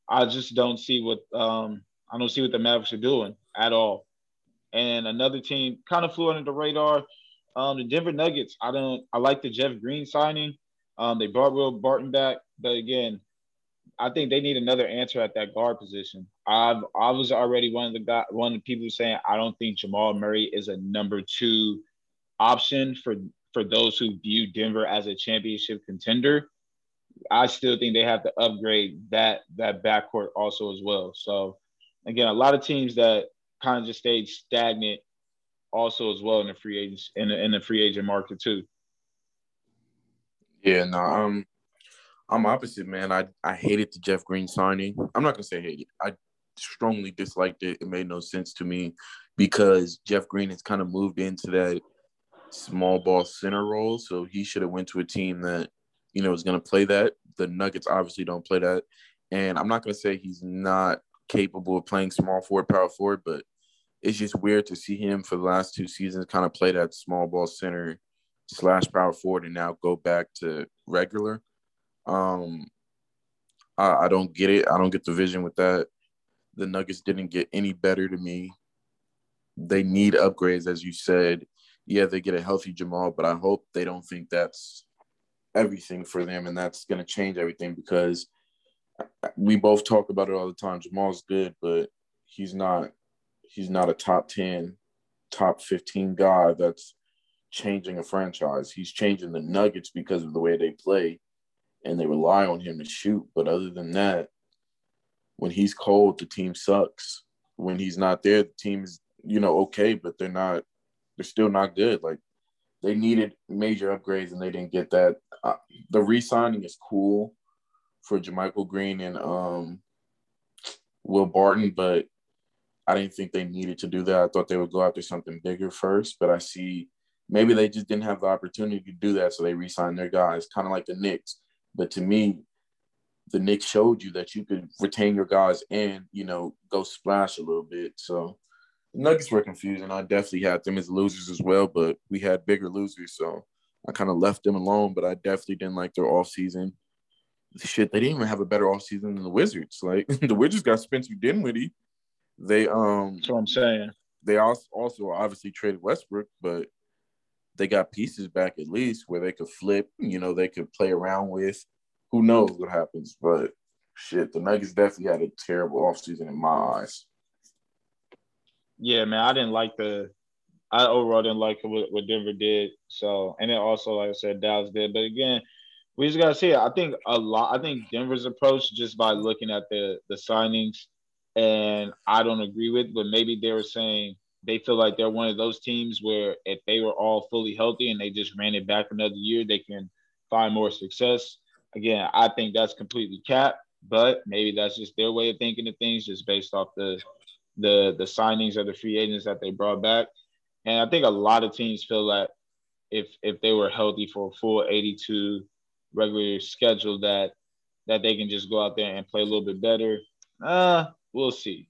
I just don't see what um, I don't see what the Mavericks are doing at all. And another team kind of flew under the radar. Um, the Denver Nuggets. I don't. I like the Jeff Green signing. Um, they brought Will Barton back, but again, I think they need another answer at that guard position. I've I was already one of the guy, one of the people saying I don't think Jamal Murray is a number two option for for those who view Denver as a championship contender. I still think they have to upgrade that that backcourt also as well. So again, a lot of teams that kind of just stayed stagnant also as well in the free agents in the, in the free agent market too. Yeah, no, um, I'm opposite, man. I I hated the Jeff Green signing. I'm not gonna say hate it. I strongly disliked it. It made no sense to me because Jeff Green has kind of moved into that small ball center role. So he should have went to a team that, you know, is going to play that. The Nuggets obviously don't play that. And I'm not going to say he's not capable of playing small forward, power forward, but it's just weird to see him for the last two seasons kind of play that small ball center slash power forward and now go back to regular. Um, I, I don't get it. I don't get the vision with that. The Nuggets didn't get any better to me. They need upgrades, as you said yeah, they get a healthy Jamal, but I hope they don't think that's everything for them and that's going to change everything because we both talk about it all the time. Jamal's good, but he's not he's not a top 10, top 15 guy that's changing a franchise. He's changing the Nuggets because of the way they play and they rely on him to shoot, but other than that, when he's cold, the team sucks. When he's not there, the team is, you know, okay, but they're not they're still not good. Like they needed major upgrades and they didn't get that. Uh, the re-signing is cool for JaMychal Green and um, Will Barton, but I didn't think they needed to do that. I thought they would go after something bigger first, but I see maybe they just didn't have the opportunity to do that, so they re-signed their guys, kind of like the Knicks. But to me, the Knicks showed you that you could retain your guys and you know go splash a little bit. So Nuggets were confusing. I definitely had them as losers as well, but we had bigger losers, so I kind of left them alone. But I definitely didn't like their off season. Shit, they didn't even have a better off season than the Wizards. Like *laughs* the Wizards got Spencer Dinwiddie. They um. That's what I'm saying. They also also obviously traded Westbrook, but they got pieces back at least where they could flip. You know, they could play around with. Who knows what happens? But shit, the Nuggets definitely had a terrible offseason in my eyes. Yeah, man, I didn't like the. I overall didn't like what, what Denver did. So, and then also, like I said, Dallas did. But again, we just gotta see. I think a lot. I think Denver's approach just by looking at the the signings, and I don't agree with. But maybe they were saying they feel like they're one of those teams where if they were all fully healthy and they just ran it back another year, they can find more success. Again, I think that's completely capped, but maybe that's just their way of thinking of things, just based off the the the signings of the free agents that they brought back. And I think a lot of teams feel that if if they were healthy for a full 82 regular schedule that that they can just go out there and play a little bit better. Uh, we'll see.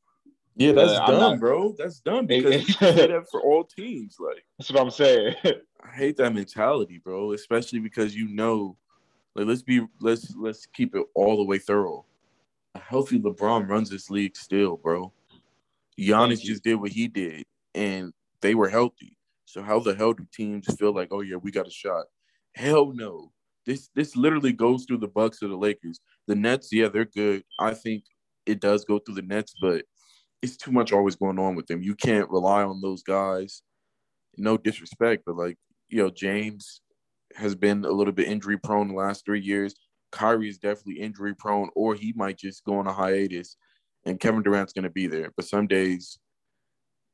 Yeah, that's dumb, not, bro. That's dumb because you *laughs* say that for all teams. Like that's what I'm saying. I hate that mentality, bro. Especially because you know, like let's be let's let's keep it all the way thorough. A healthy LeBron runs this league still, bro. Giannis just did what he did, and they were healthy. So how the hell do teams feel like, oh yeah, we got a shot? Hell no. This this literally goes through the Bucks or the Lakers. The Nets, yeah, they're good. I think it does go through the Nets, but it's too much always going on with them. You can't rely on those guys. No disrespect, but like, you know, James has been a little bit injury prone the last three years. Kyrie is definitely injury prone, or he might just go on a hiatus and Kevin Durant's going to be there. But some days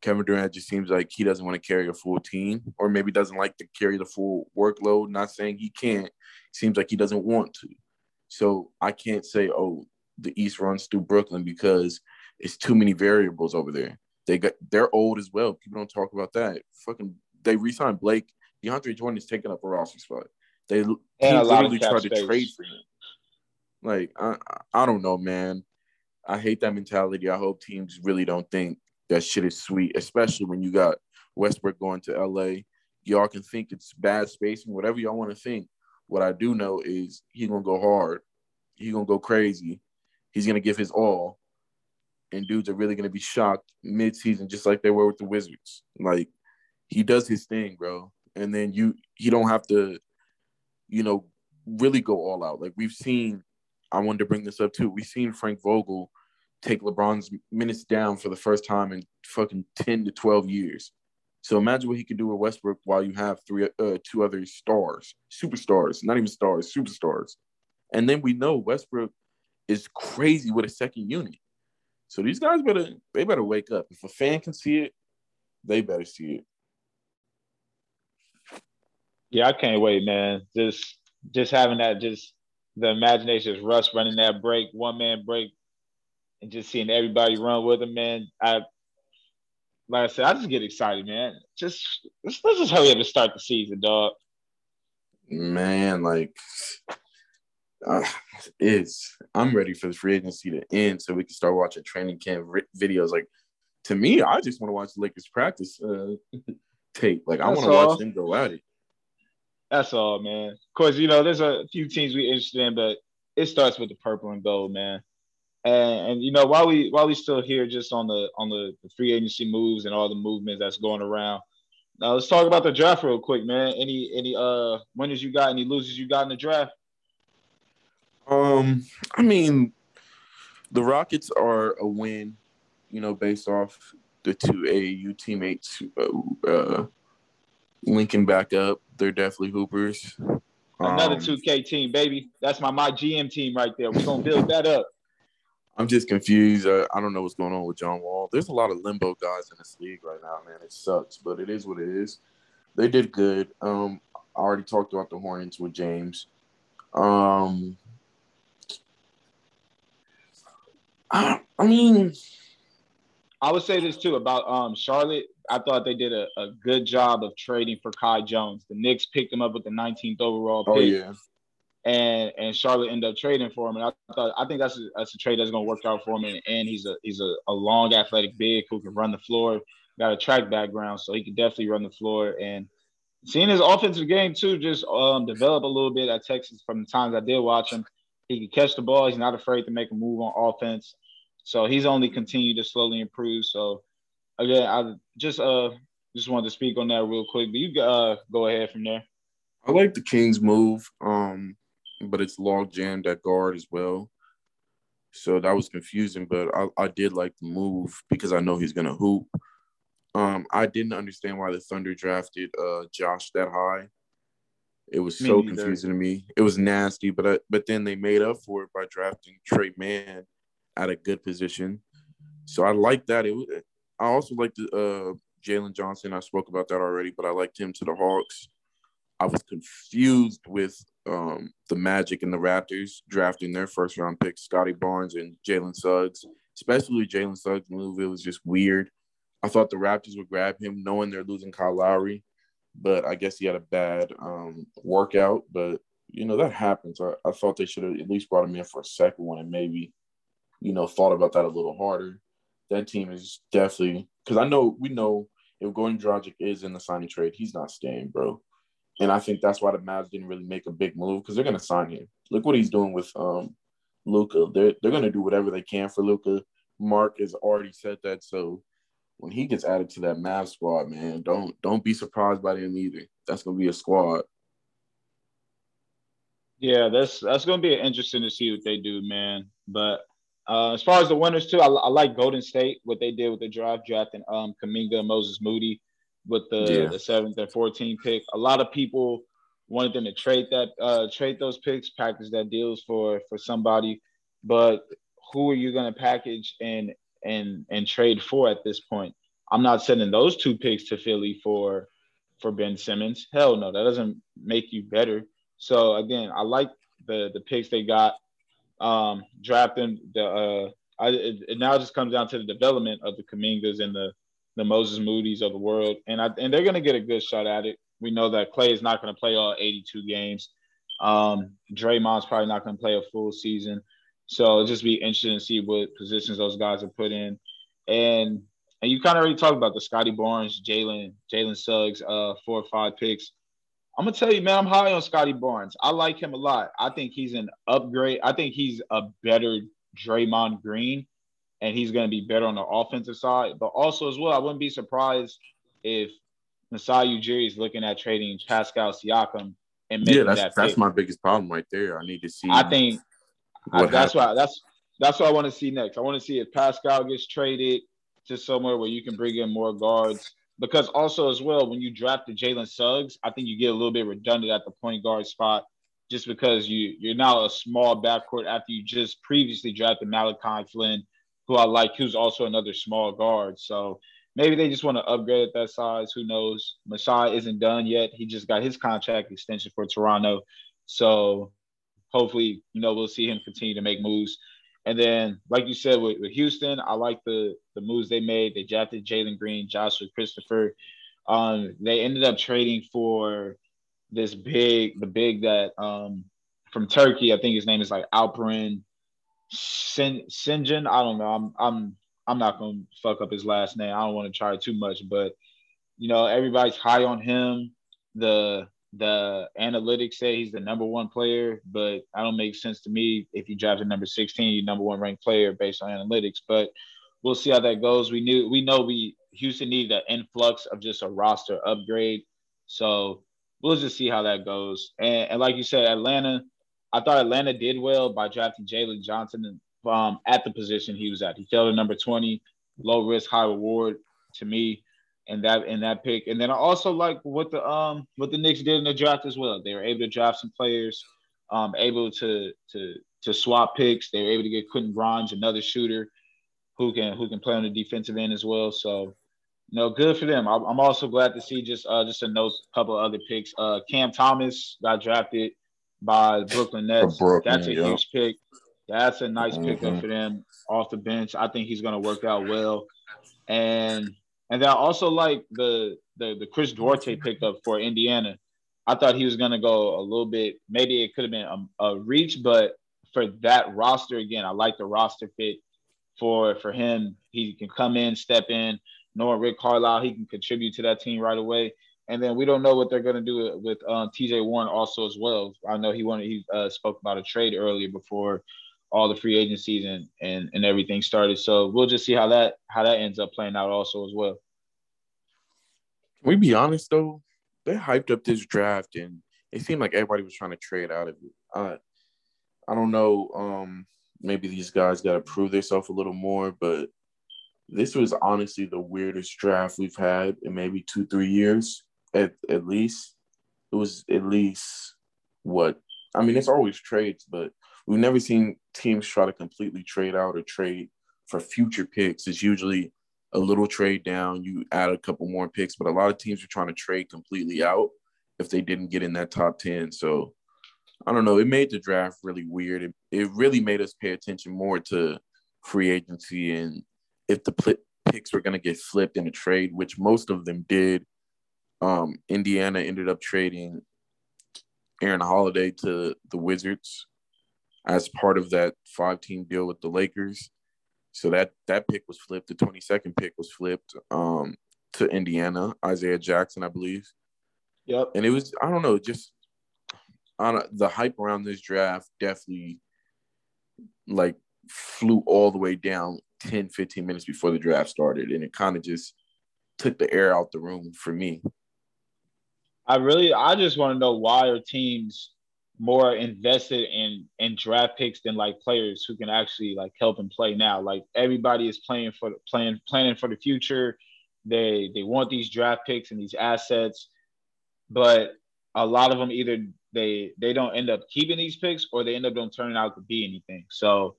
Kevin Durant just seems like he doesn't want to carry a full team, or maybe doesn't like to carry the full workload. Not saying he can't. Seems like he doesn't want to. So I can't say, oh, the East runs through Brooklyn because it's too many variables over there. They got they're old as well. People don't talk about that. Fucking they re-signed Blake. DeAndre Jordan is taking up a roster spot. They and literally tried to trade for him. Like I, I don't know, man. I hate that mentality. I hope teams really don't think that shit is sweet, especially when you got Westbrook going to LA. Y'all can think it's bad spacing, whatever y'all want to think. What I do know is he's gonna go hard. He's gonna go crazy. He's gonna give his all. And dudes are really gonna be shocked mid-season, just like they were with the Wizards. Like he does his thing, bro. And then you you don't have to, you know, really go all out. Like we've seen, I wanted to bring this up too. We've seen Frank Vogel take LeBron's minutes down for the first time in fucking 10 to 12 years. So imagine what he could do with Westbrook while you have three, uh, two other stars, superstars, not even stars, superstars. And then we know Westbrook is crazy with a second unit. So these guys better, they better wake up. If a fan can see it, they better see it. Yeah, I can't wait, man. Just, just having that, just the imagination is Russ running that break, one man break, and just seeing everybody run with him, man. I like I said, I just get excited, man. Just let's, let's just hurry up and start the season, dog. Man, like uh, it's I'm ready for the free agency to end so we can start watching training camp videos. Like to me, I just want to watch the Lakers practice uh, *laughs* tape. Like I want to watch them go at it. That's all, man. Of course, you know there's a few teams we interested in, but it starts with the purple and gold, man. And, and you know, while we while we still here, just on the on the, the free agency moves and all the movements that's going around, now let's talk about the draft real quick, man. Any any uh winners you got? Any losers you got in the draft? Um, I mean, the Rockets are a win, you know, based off the two AAU teammates uh, uh, linking back up. They're definitely hoopers. Another um, 2K team, baby. That's my my GM team right there. We're gonna build that up. I'm just confused. Uh, I don't know what's going on with John Wall. There's a lot of limbo guys in this league right now, man. It sucks, but it is what it is. They did good. Um, I already talked about the Hornets with James. Um, I, I mean, I would say this too about um Charlotte. I thought they did a, a good job of trading for Kai Jones. The Knicks picked him up with the 19th overall oh, pick. Oh yeah and and Charlotte ended up trading for him. And I thought I think that's a, that's a trade that's to work out for him. And, and he's a he's a, a, long athletic big who can run the floor. Got a track background, so he can definitely run the floor. And seeing his offensive game too, just um, develop a little bit at Texas from the times I did watch him. He can catch the ball. He's not afraid to make a move on offense. So he's only continued to slowly improve. So again, I just uh just wanted to speak on that real quick. But you uh go ahead from there. I like the Kings move. Um but it's log jammed at guard as well. So that was confusing, but I, I did like the move because I know he's gonna hoop. Um, I didn't understand why the Thunder drafted uh, Josh that high. It was so confusing to me. It was nasty, but I, but then they made up for it by drafting Tre Mann at a good position. So I like that. It was, I also like the uh, Jalen Johnson. I spoke about that already, but I liked him to the Hawks. I was confused with um, the Magic and the Raptors drafting their first round pick, Scottie Barnes and Jalen Suggs. Especially Jalen Suggs' move, it was just weird. I thought the Raptors would grab him, knowing they're losing Kyle Lowry, but I guess he had a bad um, workout. But you know that happens. I, I thought they should have at least brought him in for a second one and maybe, you know, thought about that a little harder. That team is definitely because I know we know if Goran Dragic is in the signing trade, he's not staying, bro. And I think that's why the Mavs didn't really make a big move because they're going to sign him. Look what he's doing with um, Luka. They're they're going to do whatever they can for Luka. Mark has already said that. So when he gets added to that Mavs squad, man, don't don't be surprised by them either. That's going to be a squad. Yeah, that's that's going to be interesting to see what they do, man. But uh, as far as the winners too, I, I, like Golden State what they did with the draft, drafting um Kuminga, Moses Moody with the, yeah. the seventh and 14 pick. A lot of people wanted them to trade that uh, trade those picks, package that deals for for somebody. But who are you going to package and and and trade for at this point? I'm not sending those two picks to Philly for for Ben Simmons. Hell no, that doesn't make you better. So again, I like the the picks they got. Um, drafting the uh, I, it, it now just comes down to the development of the Kumingas and the the Moses Moody's of the world, and I and they're gonna get a good shot at it. We know that Clay is not gonna play all 82 games. Um, Draymond's probably not gonna play a full season, so just be interesting to see what positions those guys are put in. And and you kind of already talked about the Scottie Barnes, Jalen, Jalen Suggs, uh, four or five picks. I'm gonna tell you, man, I'm high on Scottie Barnes. I like him a lot. I think he's an upgrade. I think he's a better Draymond Green, and he's gonna be better on the offensive side. But also as well, I wouldn't be surprised if Masai Ujiri is looking at trading Pascal Siakam and making yeah, that's that that's pick. my biggest problem right there. I need to see. I think I, that's happens. why that's that's what I want to see next. I want to see if Pascal gets traded to somewhere where you can bring in more guards. Because also as well, when you draft the Jalen Suggs, I think you get a little bit redundant at the point guard spot, just because you you're now a small backcourt after you just previously drafted Malachi Flynn, who I like, who's also another small guard. So maybe they just want to upgrade at that size. Who knows? Masai isn't done yet. He just got his contract extension for Toronto. So hopefully, you know, we'll see him continue to make moves. And then, like you said, with, with Houston, I like the the moves they made. They drafted Jalen Green, Joshua Christopher. Um, they ended up trading for this big, the big that um, from Turkey. I think his name is like Alperen Sin, Sinjin. I don't know. I'm I'm I'm not gonna fuck up his last name. I don't want to try too much, but you know, everybody's high on him. The the analytics say he's the number one player, but I don't make sense to me if you drafted number 16, you number one ranked player based on analytics. But we'll see how that goes. We knew we know we Houston needed an influx of just a roster upgrade. So we'll just see how that goes. And, and like you said, Atlanta, I thought Atlanta did well by drafting Jalen Johnson um, at the position he was at. He fell to number 20, low risk, high reward to me in that in that pick. And then I also like what the um what the Knicks did in the draft as well. They were able to draft some players, um, able to to to swap picks. They were able to get Quentin Grimes, another shooter, who can who can play on the defensive end as well. So, know, good for them. I'm also glad to see just uh just a note, couple of other picks. Uh, Cam Thomas got drafted by Brooklyn Nets. Brooklyn, That's a yeah. huge pick. That's a nice pickup Mhm. for them off the bench. I think he's going to work out well. And and then I also like the the the Chris Duarte pickup for Indiana. I thought he was going to go a little bit. Maybe it could have been a, a reach, but for that roster again, I like the roster fit for for him. He can come in, step in. Knowing Rick Carlisle, he can contribute to that team right away. And then we don't know what they're going to do with um, T.J. Warren also as well. I know he wanted he uh, spoke about a trade earlier before all the free agencies and, and and everything started. So we'll just see how that how that ends up playing out also as well. Can we be honest though? They hyped up this draft and it seemed like everybody was trying to trade out of it. I I don't know. Um, maybe these guys got to prove themselves a little more, but this was honestly the weirdest draft we've had in maybe two, three years at at least. It was at least what I mean. It's always trades, but we've never seen teams try to completely trade out or trade for future picks. It's usually a little trade down, you add a couple more picks, but a lot of teams are trying to trade completely out if they didn't get in that top 10. So I don't know. It made the draft really weird. It, it really made us pay attention more to free agency and if the pl- picks were going to get flipped in a trade, which most of them did. Um, Indiana ended up trading Aaron Holiday to the Wizards as part of that five team deal with the Lakers. So that that pick was flipped. The 22nd pick was flipped um, to Indiana, Isaiah Jackson, I believe. Yep. And it was I don't know, just on the hype around this draft definitely like flew all the way down 10 15 minutes before the draft started and it kind of just took the air out the room for me. I really I just want to know why are teams more invested in in draft picks than like players who can actually like help and play now. Like everybody is playing for the playing planning for the future. They they want these draft picks and these assets, but a lot of them either they they don't end up keeping these picks or they end up don't turning out to be anything. So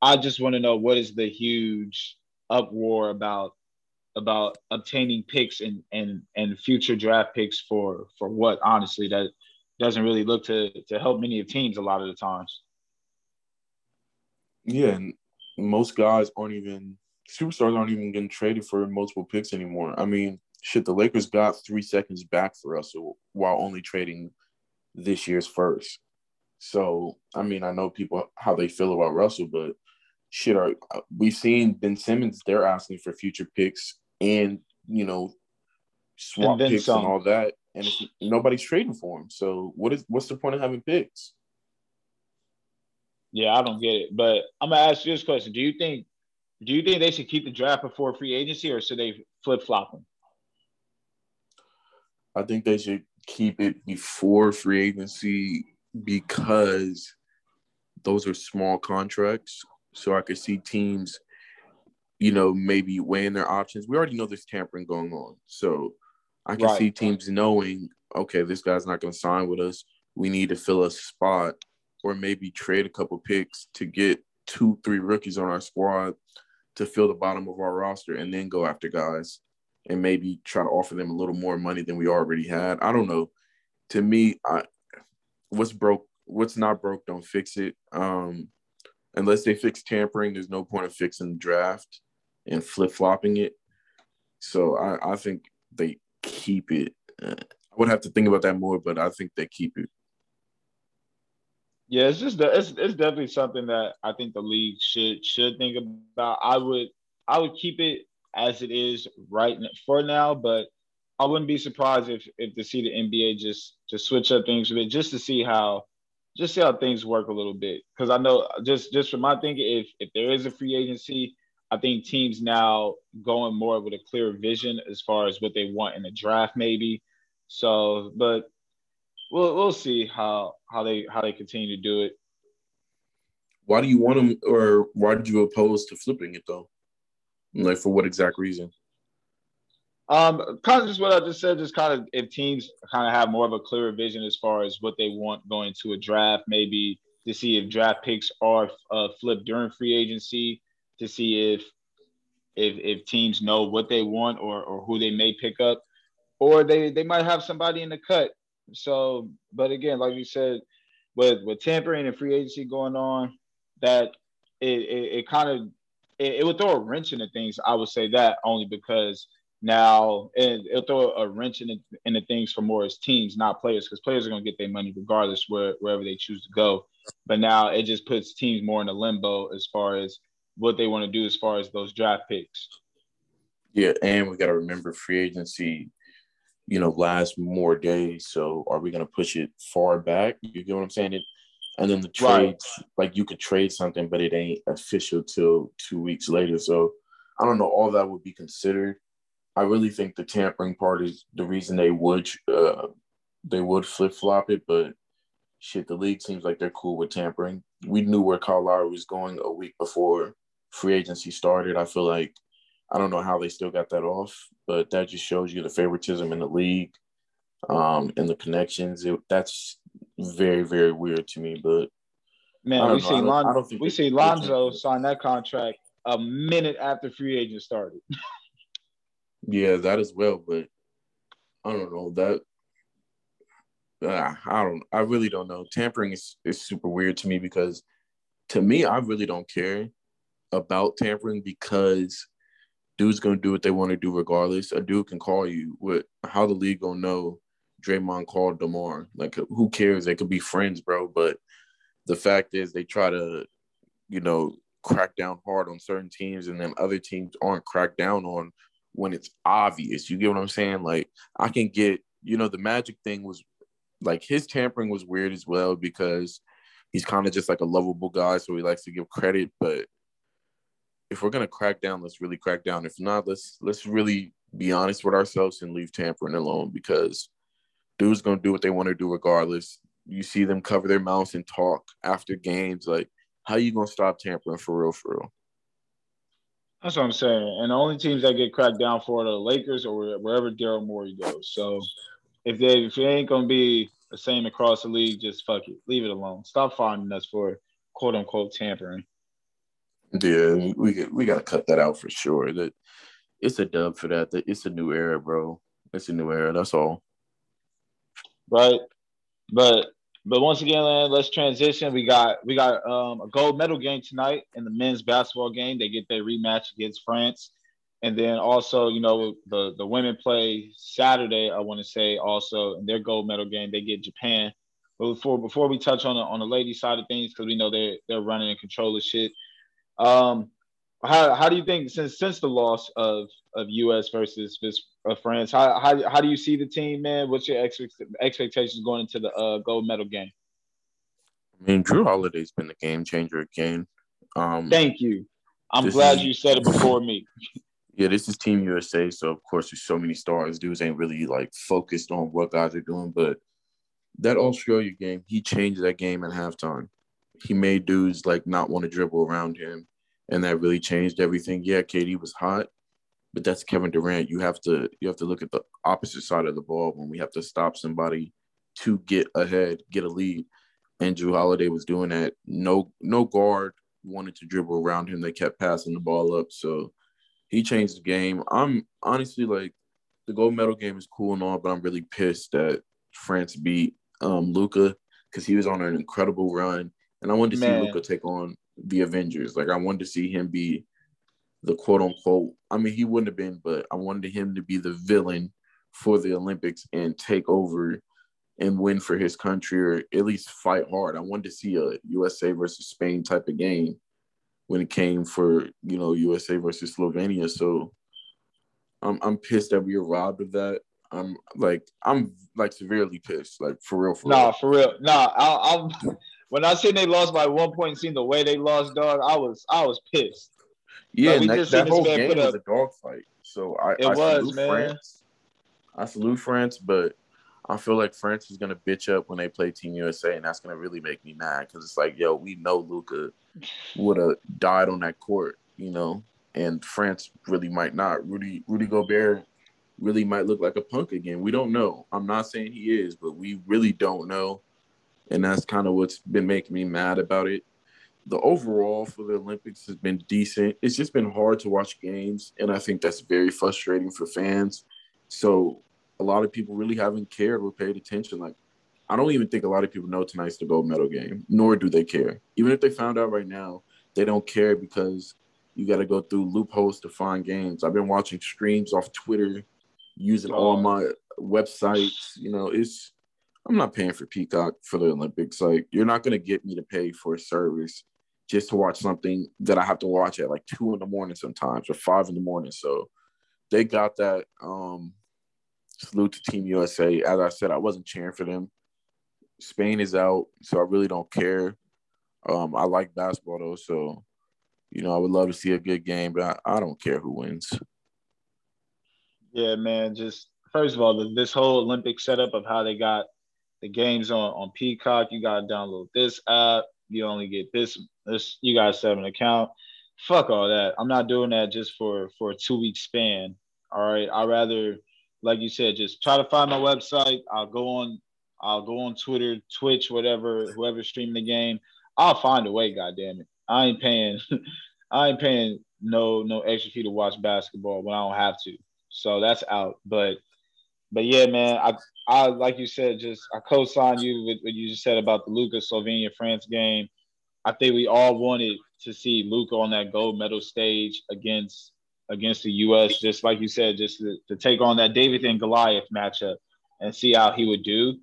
I just want to know what is the huge uproar about about obtaining picks and and and future draft picks for for what honestly that doesn't really look to to help many of teams a lot of the times. Yeah, and most guys aren't even superstars aren't even getting traded for multiple picks anymore. I mean, shit, the Lakers got three seconds back for Russell while only trading this year's first. So, I mean, I know people how they feel about Russell, but shit, are uh, we've seen Ben Simmons? They're asking for future picks and you know swap and picks some. and all that, and nobody's trading for him. So, what is what's the point of having picks? Yeah, I don't get it. But I'm gonna ask you this question: Do you think do you think they should keep the draft before free agency, or should they flip flop them? I think they should keep it before free agency because those are small contracts. So I could see teams, you know, maybe weighing their options. We already know there's tampering going on. So I can right. see teams knowing, okay, this guy's not going to sign with us. We need to fill a spot or maybe trade a couple picks to get two, three rookies on our squad to fill the bottom of our roster and then go after guys and maybe try to offer them a little more money than we already had. I don't know. To me, I what's broke, what's not broke, don't fix it. Um, unless they fix tampering, there's no point of fixing the draft and flip flopping it. So I, I think they keep it. Uh, I would have to think about that more, but I think they keep it. Yeah, it's just it's it's definitely something that I think the league should should think about. I would I would keep it as it is right for now, but I wouldn't be surprised if if to see the NBA just just switch up things a bit, just to see how just see how things work a little bit. Because I know just just from my thinking, if if there is a free agency, I think teams now going more with a clear vision as far as what they want in the draft, maybe. So, but we'll we'll see how how they how they continue to do it. Why do you want them, or why did you oppose to flipping it though? Like for what exact reason? Um, kind of just what I just said. Just kind of if teams kind of have more of a clearer vision as far as what they want going to a draft, maybe to see if draft picks are uh, flipped during free agency, to see if if if teams know what they want or or who they may pick up, or they they might have somebody in the cut so, but again, like you said, with with tampering and free agency going on, that it it, it kind of it, it, would throw a wrench into things. I would say that only because now it, will throw a wrench in into things for more as teams, not players, because players are going to get their money regardless where, wherever they choose to go. But now it just puts teams more in a limbo as far as what they want to do as far as those draft picks. Yeah, and we got to remember free agency you know, lasts more days. So are we going to push it far back? You get what I'm saying? It, and then the trades, right. like you could trade something, but it ain't official till two weeks later. So I don't know. All that would be considered. I really think the tampering part is the reason they would uh, they would flip flop it, but shit, the league seems like they're cool with tampering. We knew where Kyle Lowry was going a week before free agency started. I feel like I don't know how they still got that off, but that just shows you the favoritism in the league um, and the connections. It, that's very, very weird to me. But man, we see, Lon- we see Lonzo sign that contract a minute after free agent started. *laughs* yeah, that as well. But I don't know that. Uh, I don't. I really don't know. Tampering is, is super weird to me because, to me, I really don't care about tampering because dude's gonna do what they want to do regardless. A dude can call you. What? How the league gonna know? Draymond called Demar. Like, who cares? They could be friends, bro. But the fact is, they try to, you know, crack down hard on certain teams, and then other teams aren't cracked down on when it's obvious. You get what I'm saying? Like, I can get, you know, the Magic thing was like his tampering was weird as well because he's kind of just like a lovable guy, so he likes to give credit, but if we're gonna crack down, let's really crack down. If not, let's let's really be honest with ourselves and leave tampering alone because dudes gonna do what they want to do regardless. You see them cover their mouths and talk after games. Like, how you gonna stop tampering for real? For real? That's what I'm saying. And the only teams that get cracked down for are the Lakers or wherever Daryl Morey goes. So if they if it ain't gonna be the same across the league, just fuck it, leave it alone. Stop finding us for quote unquote tampering. Yeah, we we got to cut that out for sure. That it's a dub for that. That It's a new era, bro. It's a new era. That's all. Right, but but once again, man, let's transition. We got we got um, a gold medal game tonight in the men's basketball game. They get their rematch against France, and then also you know the the women play Saturday. I want to say also in their gold medal game they get Japan. But before before we touch on the on the ladies side of things, because we know they're they're running and control of shit. Um, how how do you think since since the loss of of U.S. versus uh, France, how, how how do you see the team, man? What's your expect, expectations going into the uh, gold medal game? I mean, Jrue Holiday's been the game changer again. Um, Thank you. I'm glad is, you said it before me. *laughs* Yeah, this is Team USA, so of course there's so many stars. Dudes ain't really like focused on what guys are doing, but that Australia game, he changed that game at halftime. He made dudes like not want to dribble around him and that really changed everything. Yeah, KD was hot, but that's Kevin Durant. You have to you have to look at the opposite side of the ball when we have to stop somebody to get ahead, get a lead. And Jrue Holiday was doing that. No no guard wanted to dribble around him. They kept passing the ball up. So he changed the game. I'm honestly like the gold medal game is cool and all, but I'm really pissed that France beat um Luka because he was on an incredible run. And I wanted to Man. see Luka take on the Avengers. Like I wanted to see him be the quote unquote. I mean, he wouldn't have been, but I wanted him to be the villain for the Olympics and take over and win for his country or at least fight hard. I wanted to see a USA versus Spain type of game when it came for you know USA versus Slovenia. So I'm I'm pissed that we were robbed of that. I'm like I'm like severely pissed, like for real. For nah, real. for real. Nah, I, I'm when I seen they lost by one point, seeing the way they lost, dog, I was I was pissed. Yeah, like, that, that whole game was a dog fight. So I, it I was, man. France. I salute France, but I feel like France is gonna bitch up when they play Team USA, and that's gonna really make me mad because it's like, yo, we know Luka would have died on that court, you know, and France really might not. Rudy Rudy Gobert really might look like a punk again. We don't know. I'm not saying he is, but we really don't know and that's kind of what's been making me mad about it. The overall for the Olympics has been decent. It's just been hard to watch games, and I think that's very frustrating for fans. So a lot of people really haven't cared or paid attention. Like I don't even think a lot of people know tonight's the gold medal game, nor do they care. Even if they found out right now, they don't care because you got to go through loopholes to find games. I've been watching streams off Twitter, using all my websites. You know, it's I'm not paying for Peacock for the Olympics. Like, you're not going to get me to pay for a service just to watch something that I have to watch at like two in the morning sometimes or five in the morning. So they got that. Um, salute to Team USA. As I said, I wasn't cheering for them. Spain is out, so I really don't care. Um, I like basketball though, so you know I would love to see a good game, but I, I don't care who wins. Yeah, man. Just first of all, this whole Olympic setup of how they got the game's on on Peacock. You gotta download this app. You only get this. This you gotta an account. Fuck all that. I'm not doing that just for for a two week span. All right. I rather, like you said, just try to find my website. I'll go on. I'll go on Twitter, Twitch, whatever, whoever's streaming the game. I'll find a way. God damn it. I ain't paying. *laughs* I ain't paying no no extra fee to watch basketball when I don't have to. So that's out. But but yeah, man, I I like you said, just I co-sign you with what you just said about the Luka Slovenia France game. I think we all wanted to see Luka on that gold medal stage against against the U.S. Just like you said, just to, to take on that David and Goliath matchup and see how he would do.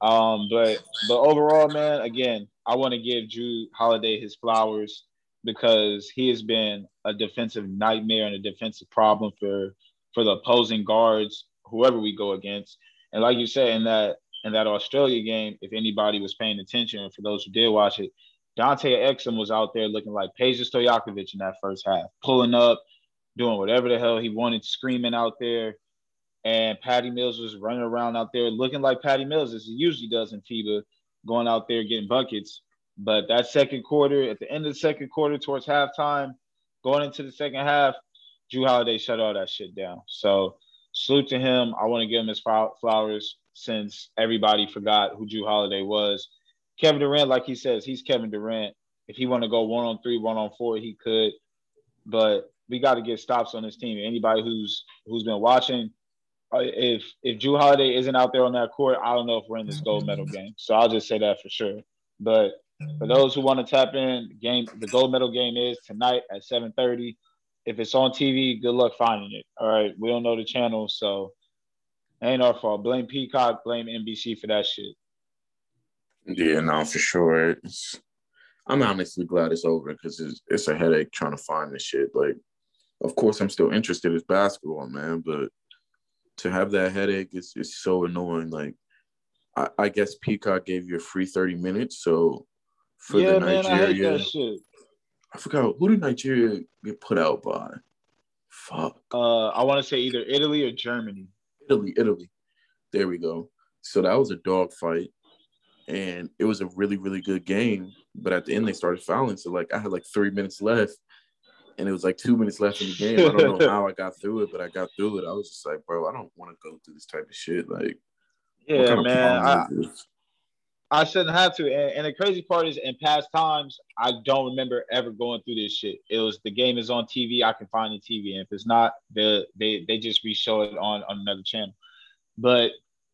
Um, but but overall, man, again, I want to give Jrue Holiday his flowers because he has been a defensive nightmare and a defensive problem for for the opposing guards, whoever we go against. And like you said in that in that Australia game, if anybody was paying attention, for those who did watch it, Dante Exum was out there looking like Peja Stojakovic in that first half, pulling up, doing whatever the hell he wanted, screaming out there. And Patty Mills was running around out there looking like Patty Mills, as he usually does in FIBA, going out there getting buckets. But that second quarter, at the end of the second quarter, towards halftime, going into the second half, Jrue Holiday shut all that shit down. So salute to him. I want to give him his flowers since everybody forgot who Jrue Holiday was. Kevin Durant, like he says, he's Kevin Durant. If he want to go one on three, one on four, he could. But we got to get stops on this team. Anybody who's who's been watching, uh, if if Jrue Holiday isn't out there on that court, I don't know if we're in this gold medal game. So I'll just say that for sure. But for those who want to tap in, game the gold medal game is tonight at 7:30. If it's on TV, good luck finding it. All right, we don't know the channel, so ain't our fault. Blame Peacock, blame NBC for that shit. Yeah, no, for sure. It's, I'm honestly glad it's over because it's, it's a headache trying to find this shit. Like, of course, I'm still interested in basketball, man, but to have that headache is, is so annoying. Like, I, I guess Peacock gave you a free 30 minutes. So for yeah, the man, Nigeria, I hate that shit. I forgot who did Nigeria get put out by? Fuck. Uh, I want to say either Italy or Germany. Italy, Italy. There we go. So that was a dog fight. And it was a really, really good game. But at the end, they started fouling. So, like, I had like three minutes left. And it was like two minutes left in the game. I don't know *laughs* how I got through it, but I got through it. I was just like, bro, I don't want to go through this type of shit. Like, Yeah, man. I, problem is this? I shouldn't have to. And, and the crazy part is, in past times, I don't remember ever going through this shit. It was the game is on TV. I can find the TV, and if it's not, they they they just re-show it on on another channel. But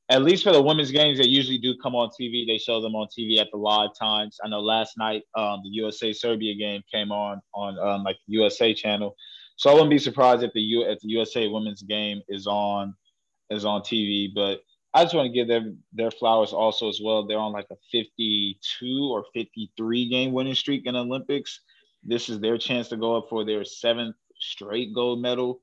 at least for the women's games, they usually do come on TV. They show them on TV at the live times. I know last night, um, the USA Serbia game came on on um, like the USA channel, so I wouldn't be surprised if the U if the USA women's game is on is on TV. But I just want to give them their flowers also as well. They're on like a 52 or 53 game winning streak in Olympics. This is their chance to go up for their seventh straight gold medal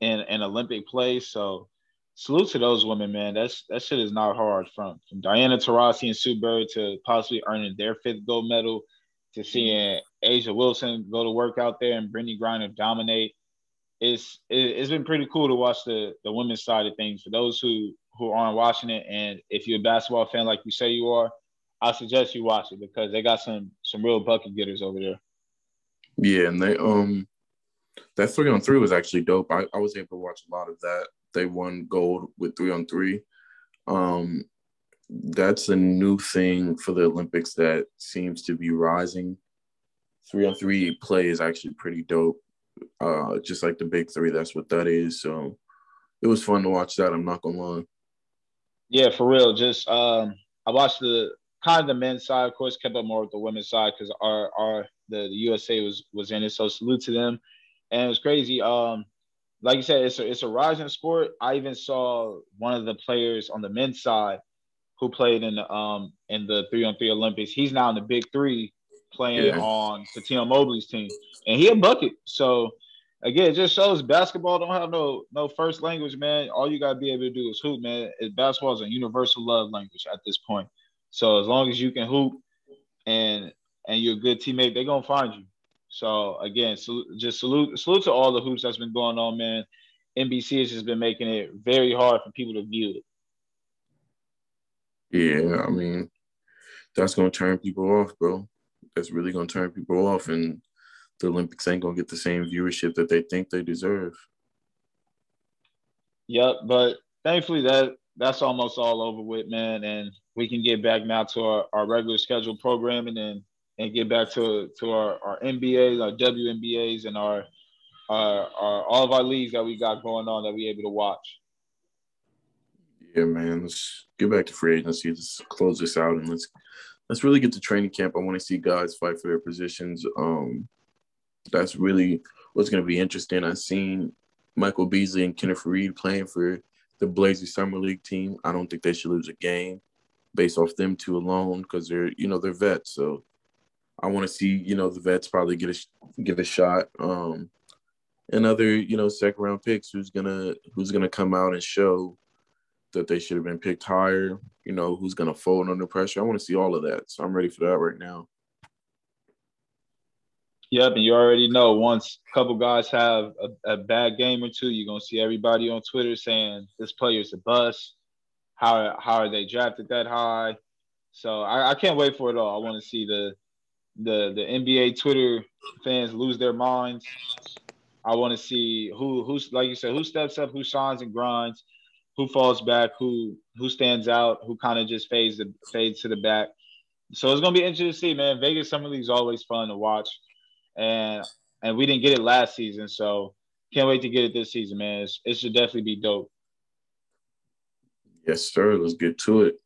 in an Olympic play. So salute to those women, man. That's that shit is not hard. From from Diana Taurasi and Sue Bird to possibly earning their fifth gold medal to seeing A'ja Wilson go to work out there and Brittney Griner dominate. It's it, it's been pretty cool to watch the the women's side of things. For those who who aren't watching it, and if you're a basketball fan like you say you are, I suggest you watch it because they got some some real bucket getters over there. Yeah, and they um that three on three was actually dope. I, I was able to watch a lot of that. They won gold with three on three. Um that's a new thing for the Olympics that seems to be rising. Three on three play is actually pretty dope. Uh just like the big three, that's what that is. So it was fun to watch that, I'm not gonna lie. Yeah, for real. Just um, I watched the kind of the men's side, of course, kept up more with the women's side because our our the, the USA was was in it. So salute to them. And it was crazy. Um, like you said, it's a it's a rising sport. I even saw one of the players on the men's side who played in the um in the three on three Olympics. He's now in the big three playing Yeah. on Satino Mobley's team. And he a bucket. So again, it just shows basketball don't have no no first language, man. All you gotta be able to do is hoop, man. It, basketball is a universal love language at this point. So as long as you can hoop and and you're a good teammate, they're gonna find you. So again, salute, just salute salute to all the hoops that's been going on, man. NBC has just been making it very hard for people to view it. Yeah, I mean, that's gonna turn people off, bro. That's really gonna turn people off, and the Olympics ain't gonna get the same viewership that they think they deserve. Yep, but thankfully that that's almost all over with, man, and we can get back now to our, our regular scheduled programming and and get back to to our, our NBAs, our WNBAs, and our, our our all of our leagues that we got going on that we able to watch. Yeah, man. Let's get back to free agency. Let's close this out and let's let's really get to training camp. I want to see guys fight for their positions. Um, that's really what's going to be interesting. I've seen Michael Beasley and Kenneth Faried playing for the Blazers Summer League team. I don't think they should lose a game based off them two alone because they're you know they're vets. So I want to see you know the vets probably get a get a shot. Um, and other you know second round picks who's gonna who's gonna come out and show that they should have been picked higher. You know who's gonna fold under pressure. I want to see all of that. So I'm ready for that right now. Yep, and you already know once a couple guys have a, a bad game or two, you're gonna see everybody on Twitter saying this player's a bust. How how are they drafted that high? So I, I can't wait for it all. I want to see the the the NBA Twitter fans lose their minds. I want to see who who's like you said, who steps up, who shines and grinds, who falls back, who who stands out, who kind of just fades the fades to the back. So it's gonna be interesting to see, man. Vegas Summer League is always fun to watch, and and we didn't get it last season, so can't wait to get it this season, man. It's, it should definitely be dope. Yes, sir. Let's get to it.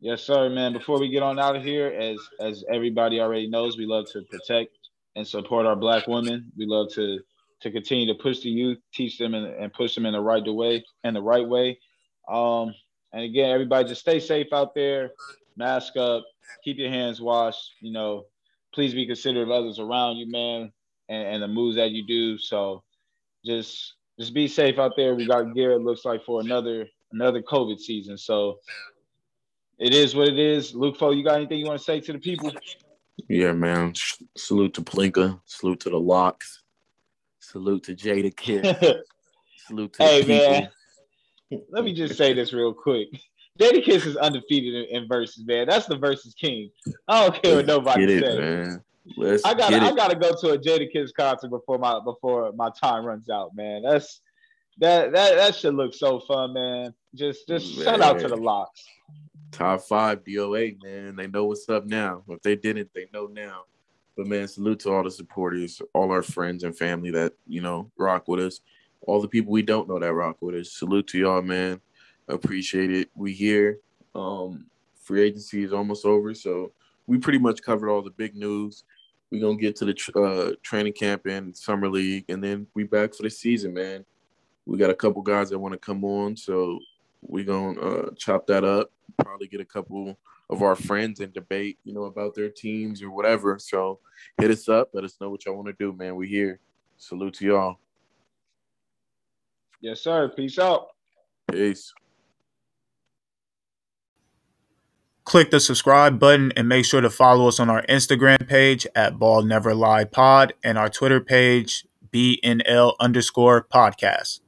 Yes, sir, man. Before we get on out of here, as as everybody already knows, we love to protect and support our black women. We love to to continue to push the youth, teach them and, and push them in the right way and the right way. Um, and again, everybody just stay safe out there, mask up, keep your hands washed. You know, please be considerate of others around you, man, and, and the moves that you do. So just just be safe out there. We got gear. It looks like for another another COVID season. So it is what it is. Luke Fo, you got anything you want to say to the people? Yeah, man. Salute to Pelinka. Salute to the LOX. Salute to Jadakiss. *laughs* Salute to hey, man. Let me just say this real quick. Jadakiss is undefeated in, in verses, man. That's the verses king. I don't care what nobody get says. It, man. Let's I gotta I gotta go to a Jadakiss concert before my before my time runs out, man. That's that that that should look so fun, man. Just just shout out to the LOX. Top five DOA, man. They know what's up now. If they didn't, they know now. But man, salute to all the supporters, all our friends and family that, you know, rock with us. All the people we don't know that rock with us. Salute to y'all, man. Appreciate it. We here. Um, free agency is almost over, so we pretty much covered all the big news. We're gonna get to the tr- uh, training camp and summer league, and then we back for the season, man. We got a couple guys that want to come on, so we're gonna uh, chop that up. Probably get a couple of our friends and debate, you know, about their teams or whatever. So hit us up. Let us know what y'all want to do, man. We here. Salute to y'all. Yes, sir. Peace out. Peace. Click the subscribe button and make sure to follow us on our Instagram page at Ball Never Lie Pod and our Twitter page BNL underscore podcast.